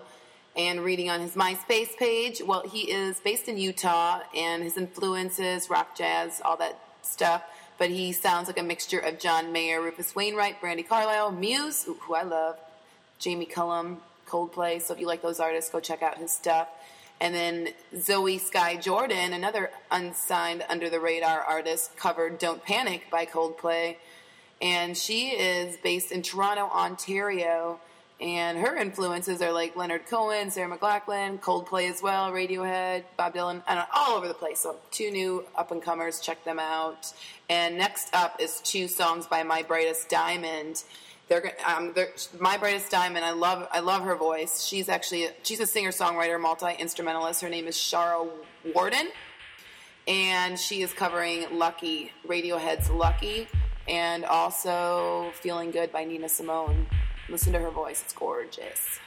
and reading on his MySpace page. Well, he is based in Utah and his influences, rock, jazz, all that stuff. But he sounds like a mixture of John Mayer, Rufus Wainwright, Brandi Carlile, Muse, who I love, Jamie Cullum, Coldplay. So if you like those artists, go check out his stuff. And then Zoe Sky Jordan, another unsigned under the radar artist, covered Don't Panic by Coldplay. And she is based in Toronto, Ontario. And her influences are like Leonard Cohen, Sarah McLachlan, Coldplay as well, Radiohead, Bob Dylan, don't all over the place. So two new up and comers, check them out. And next up is two songs by My Brightest Diamond. They're, um, they're My Brightest Diamond. I love I love her voice. She's actually she's a singer songwriter, multi instrumentalist. Her name is Shara Worden, and she is covering Lucky Radiohead's Lucky, and also Feeling Good by Nina Simone. Listen to her voice; it's gorgeous.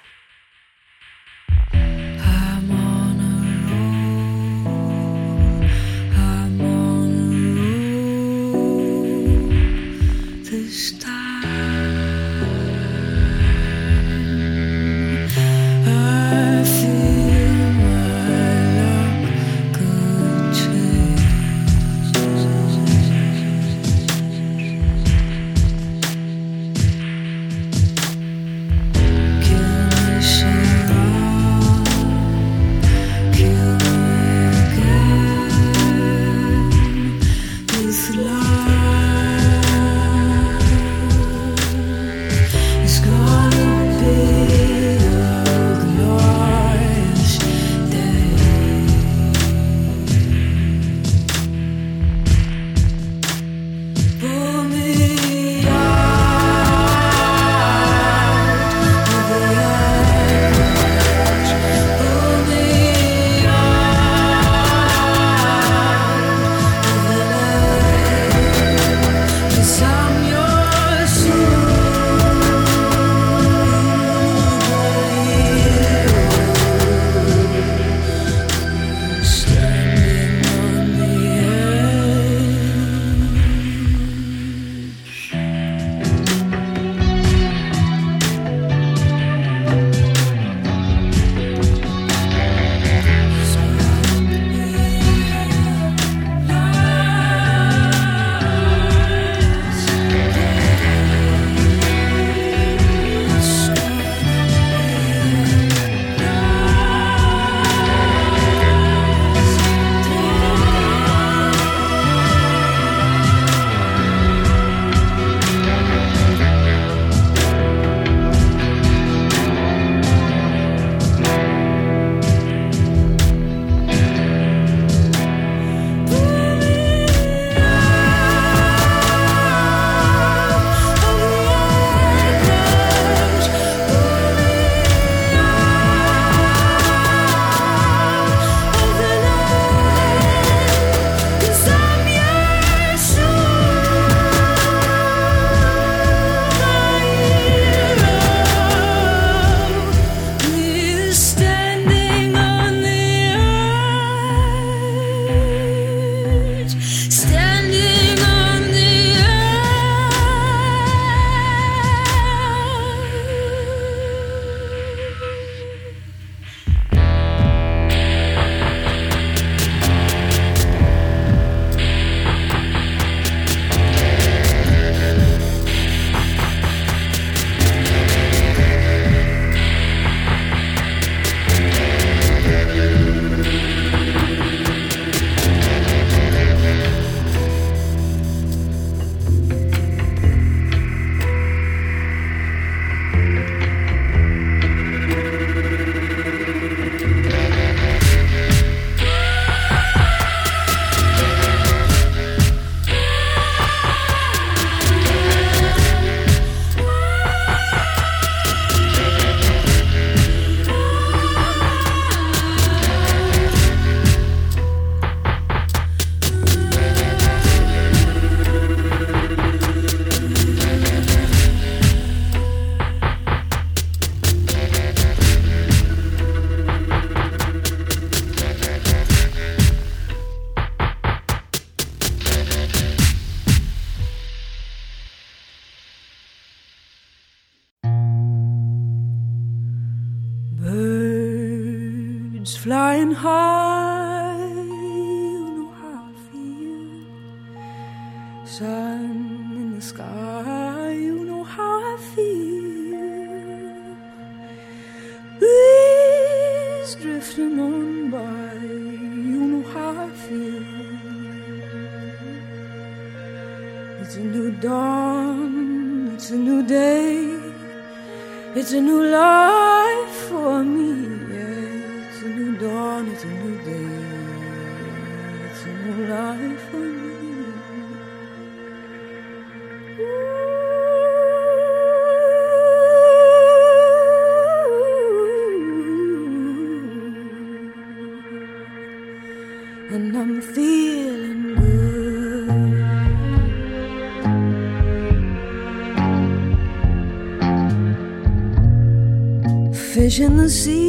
In the sea,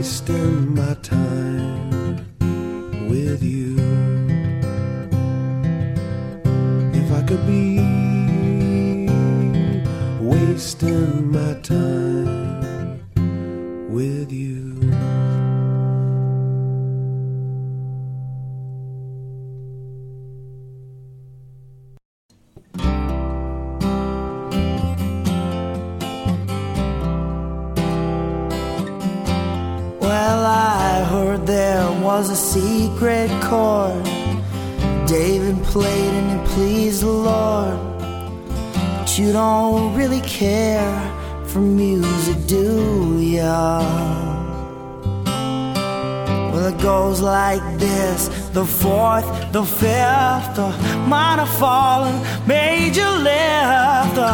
Wasting my time chord David played and it pleased the Lord. But you don't really care for music, do ya? Well, it goes like this the fourth, the fifth, the minor fall and major lift, the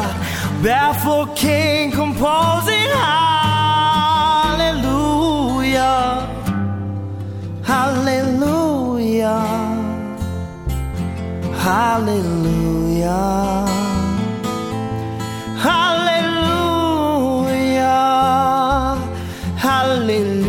barefoot king composing hallelujah, hallelujah, hallelujah. Hallelujah, hallelujah. hallelujah.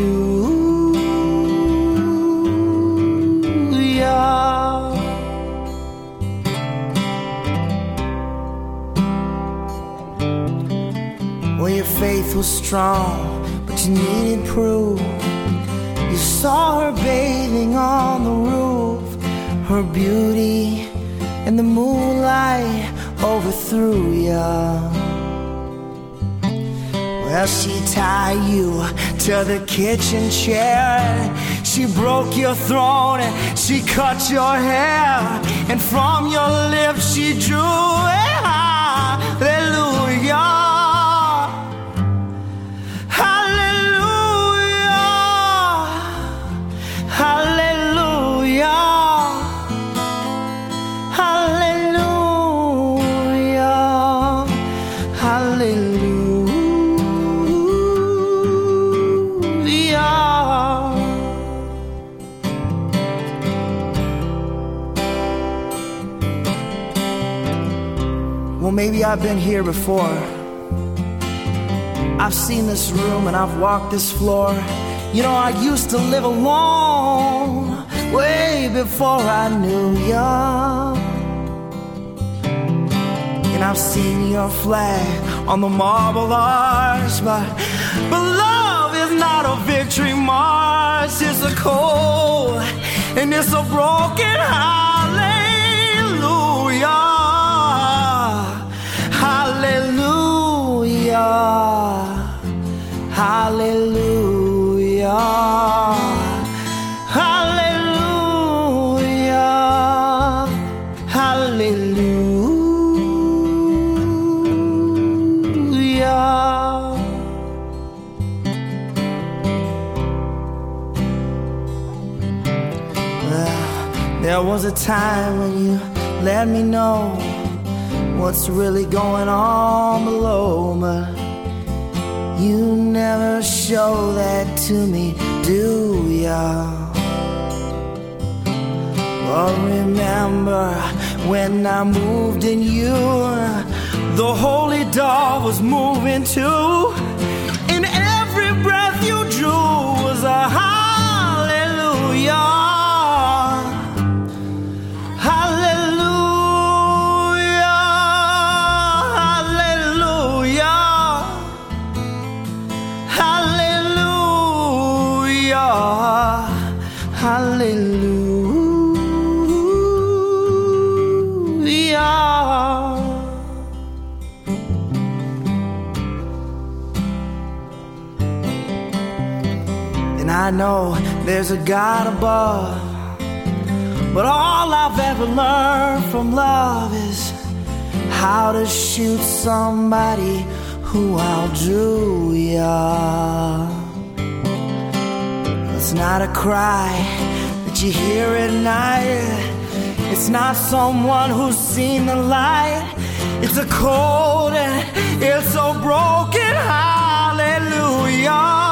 Well, your faith was strong, but you needed proof. Saw her bathing on the roof, her beauty and the moonlight overthrew ya. Well, she tied you to the kitchen chair. She broke your throat and she cut your hair. And from your lips she drew a maybe I've been here before. I've seen this room and I've walked this floor. You know, I used to live alone way before I knew you. And I've seen your flag on the marble arch, but, but love is not a victory march. It's a cold and it's a broken hallelujah. Hallelujah. Hallelujah. Hallelujah. There was a time when you let me know what's really going on below, but you never show that to me, do ya? Well, remember when I moved in you, the holy dove was moving too, I know there's a God above. But all I've ever learned from love is how to shoot somebody who outdrew ya. It's not a cry that you hear at night. It's not someone who's seen the light. It's a cold and it's so broken. Hallelujah. Hallelujah.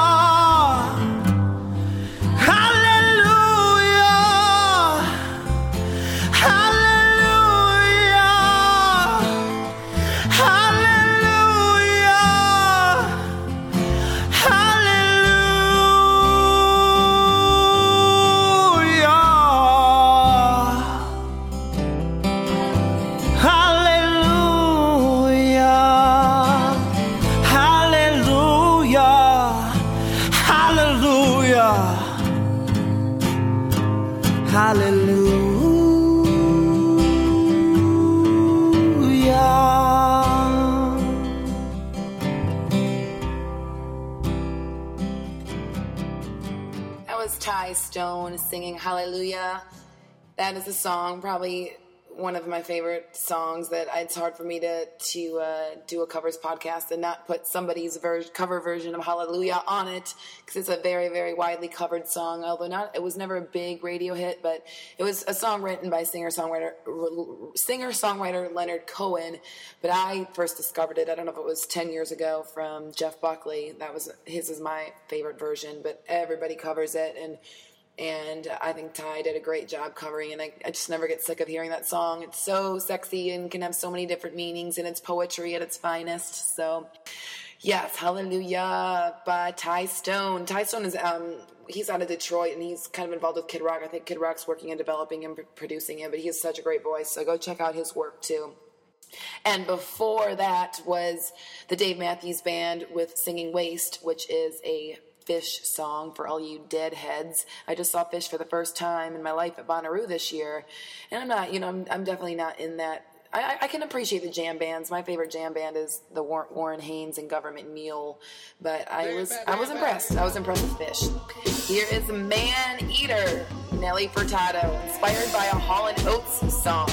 Stone singing Hallelujah. That is a song, probably one of my favorite songs that it's hard for me to to uh, do a covers podcast and not put somebody's ver- cover version of Hallelujah on it because it's a very very widely covered song. Although not, it was never a big radio hit, but it was a song written by singer songwriter singer songwriter Leonard Cohen. But I first discovered it. I don't know if it was ten years ago from Jeff Buckley. That was his is my favorite version, but everybody covers it and and I think Ty did a great job covering it. I, I just never get sick of hearing that song. It's so sexy and can have so many different meanings, and it's poetry at its finest. So, yes, Hallelujah by Ty Stone. Ty Stone is um he's out of Detroit and he's kind of involved with Kid Rock. I think Kid Rock's working and developing and producing him, but he has such a great voice. So go check out his work too. And before that was the Dave Matthews Band with Singing Waste, which is a Phish song for all you deadheads. I just saw Phish for the first time in my life at Bonnaroo this year, and I'm not, you know, I'm, I'm definitely not in that. I, I- can appreciate the jam bands. My favorite jam band is the War- Warren Haynes and Government Mule, but I was I was impressed. I was impressed with Phish. Here is Man Eater, Nelly Furtado, inspired by a Hall and Oates song.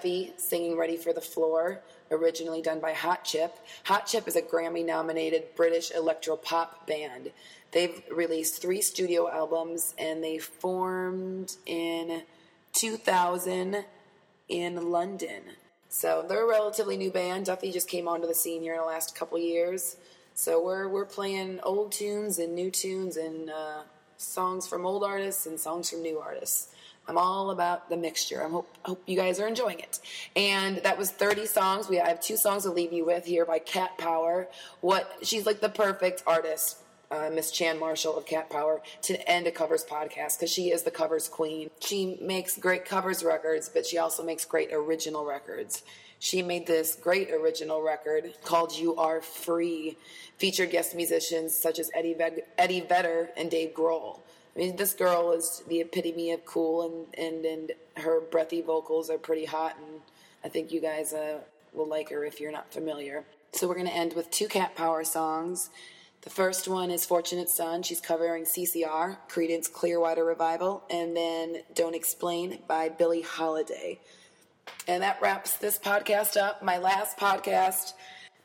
Duffy singing Ready for the Floor, originally done by Hot Chip. Hot Chip is a Grammy nominated British electro pop band. They've released three studio albums and they formed in 2000 in London. So they're a relatively new band. Duffy just came onto the scene here in the last couple years. So we're, we're playing old tunes and new tunes and uh, songs from old artists and songs from new artists. I'm all about the mixture. I hope, hope you guys are enjoying it. And that was 30 songs. We I have two songs to leave you with here by Cat Power. What she's like the perfect artist, uh, Miss Chan Marshall of Cat Power, to end a covers podcast because she is the covers queen. She makes great covers records, but she also makes great original records. She made this great original record called "You Are Free," featured guest musicians such as Eddie Eddie Vedder and Dave Grohl. Mean, this girl is the epitome of cool, and, and, and her breathy vocals are pretty hot, and I think you guys uh, will like her if you're not familiar. So we're going to end with two Cat Power songs. The first one is Fortunate Son. She's covering CCR, Creedence Clearwater Revival, and then Don't Explain by Billie Holiday. And that wraps this podcast up. My last podcast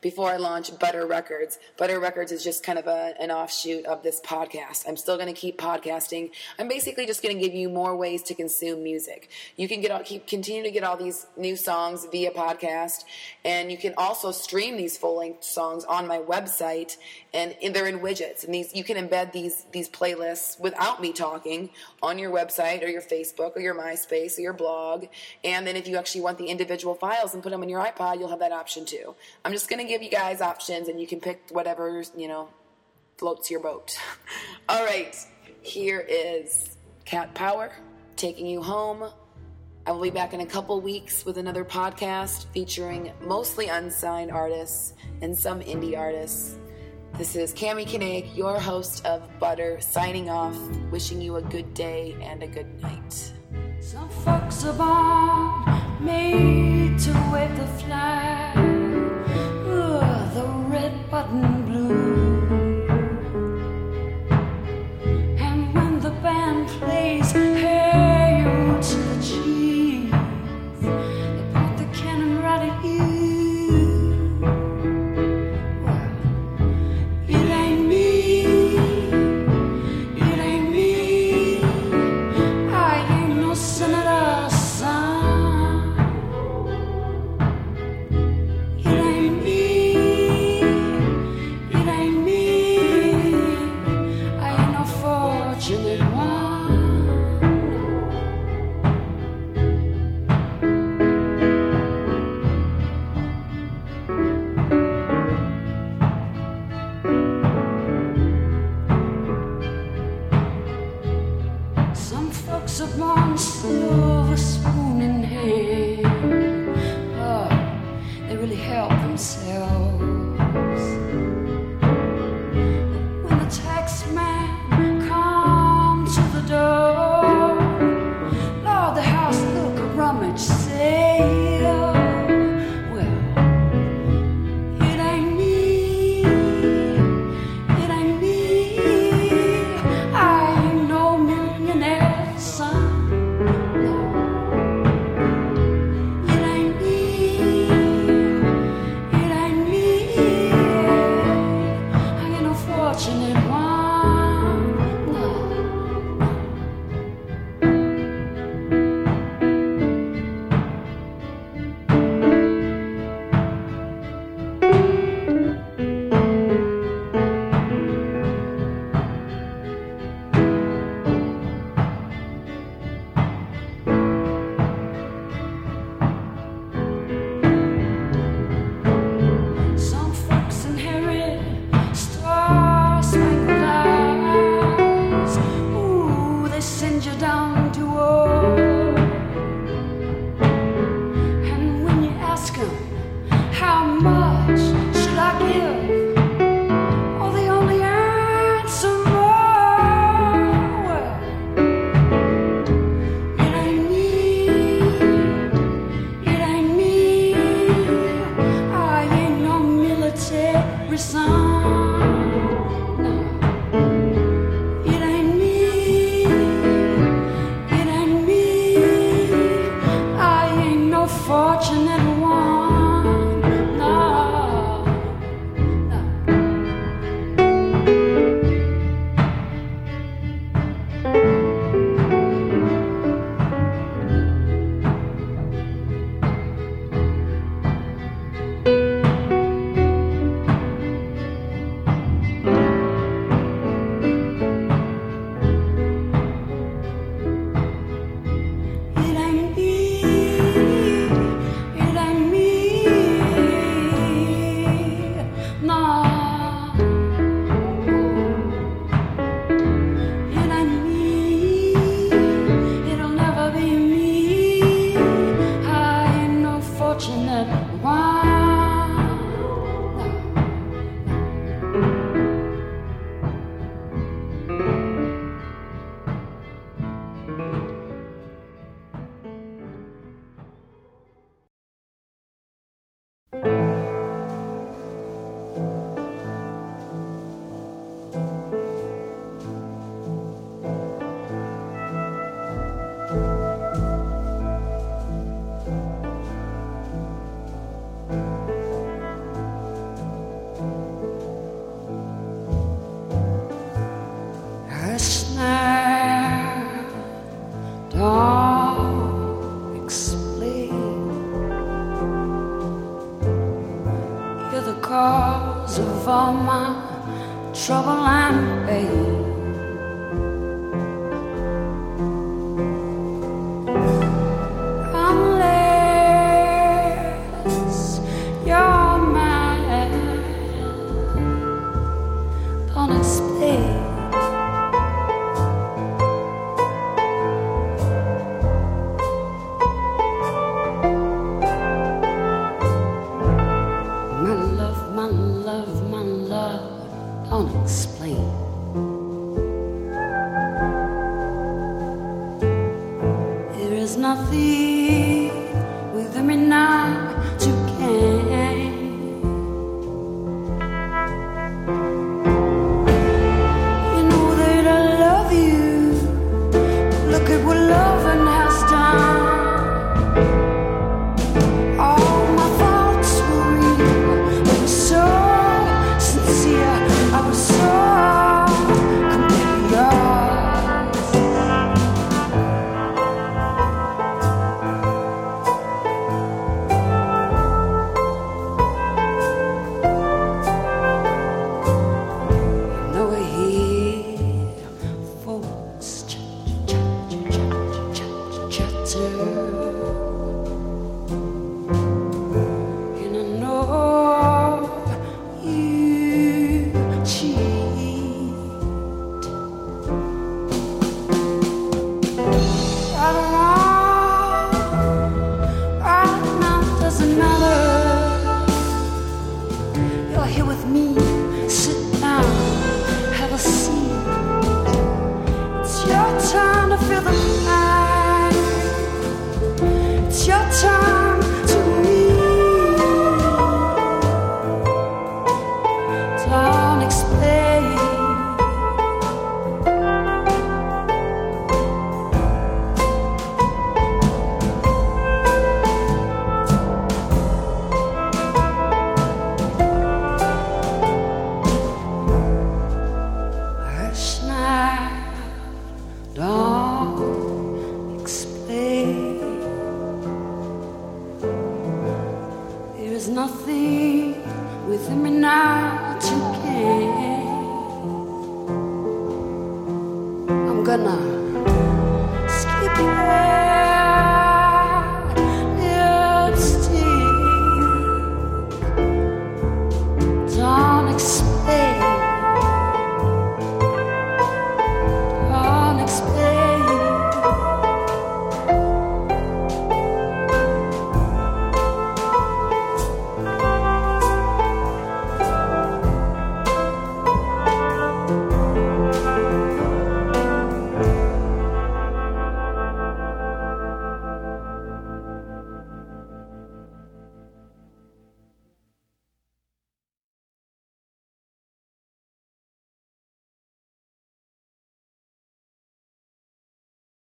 before I launch Butter Records. Butter Records is just kind of a, an offshoot of this podcast. I'm still going to keep podcasting. I'm basically just going to give you more ways to consume music. You can get all, keep continue to get all these new songs via podcast, and you can also stream these full length songs on my website, and, they're in widgets. And these you can embed these these playlists without me talking on your website or your Facebook or your MySpace or your blog. And then if you actually want the individual files and put them in your iPod, you'll have that option too. I'm just going to give you guys options, and you can pick whatever you know floats your boat. All right, here is Cat Power taking you home. I will be back in a couple weeks with another podcast featuring mostly unsigned artists and some indie artists. This is Cami Kinnick, your host of Butter, signing off, wishing you a good day and a good night. Some folks are born made to wave the flag, button blue.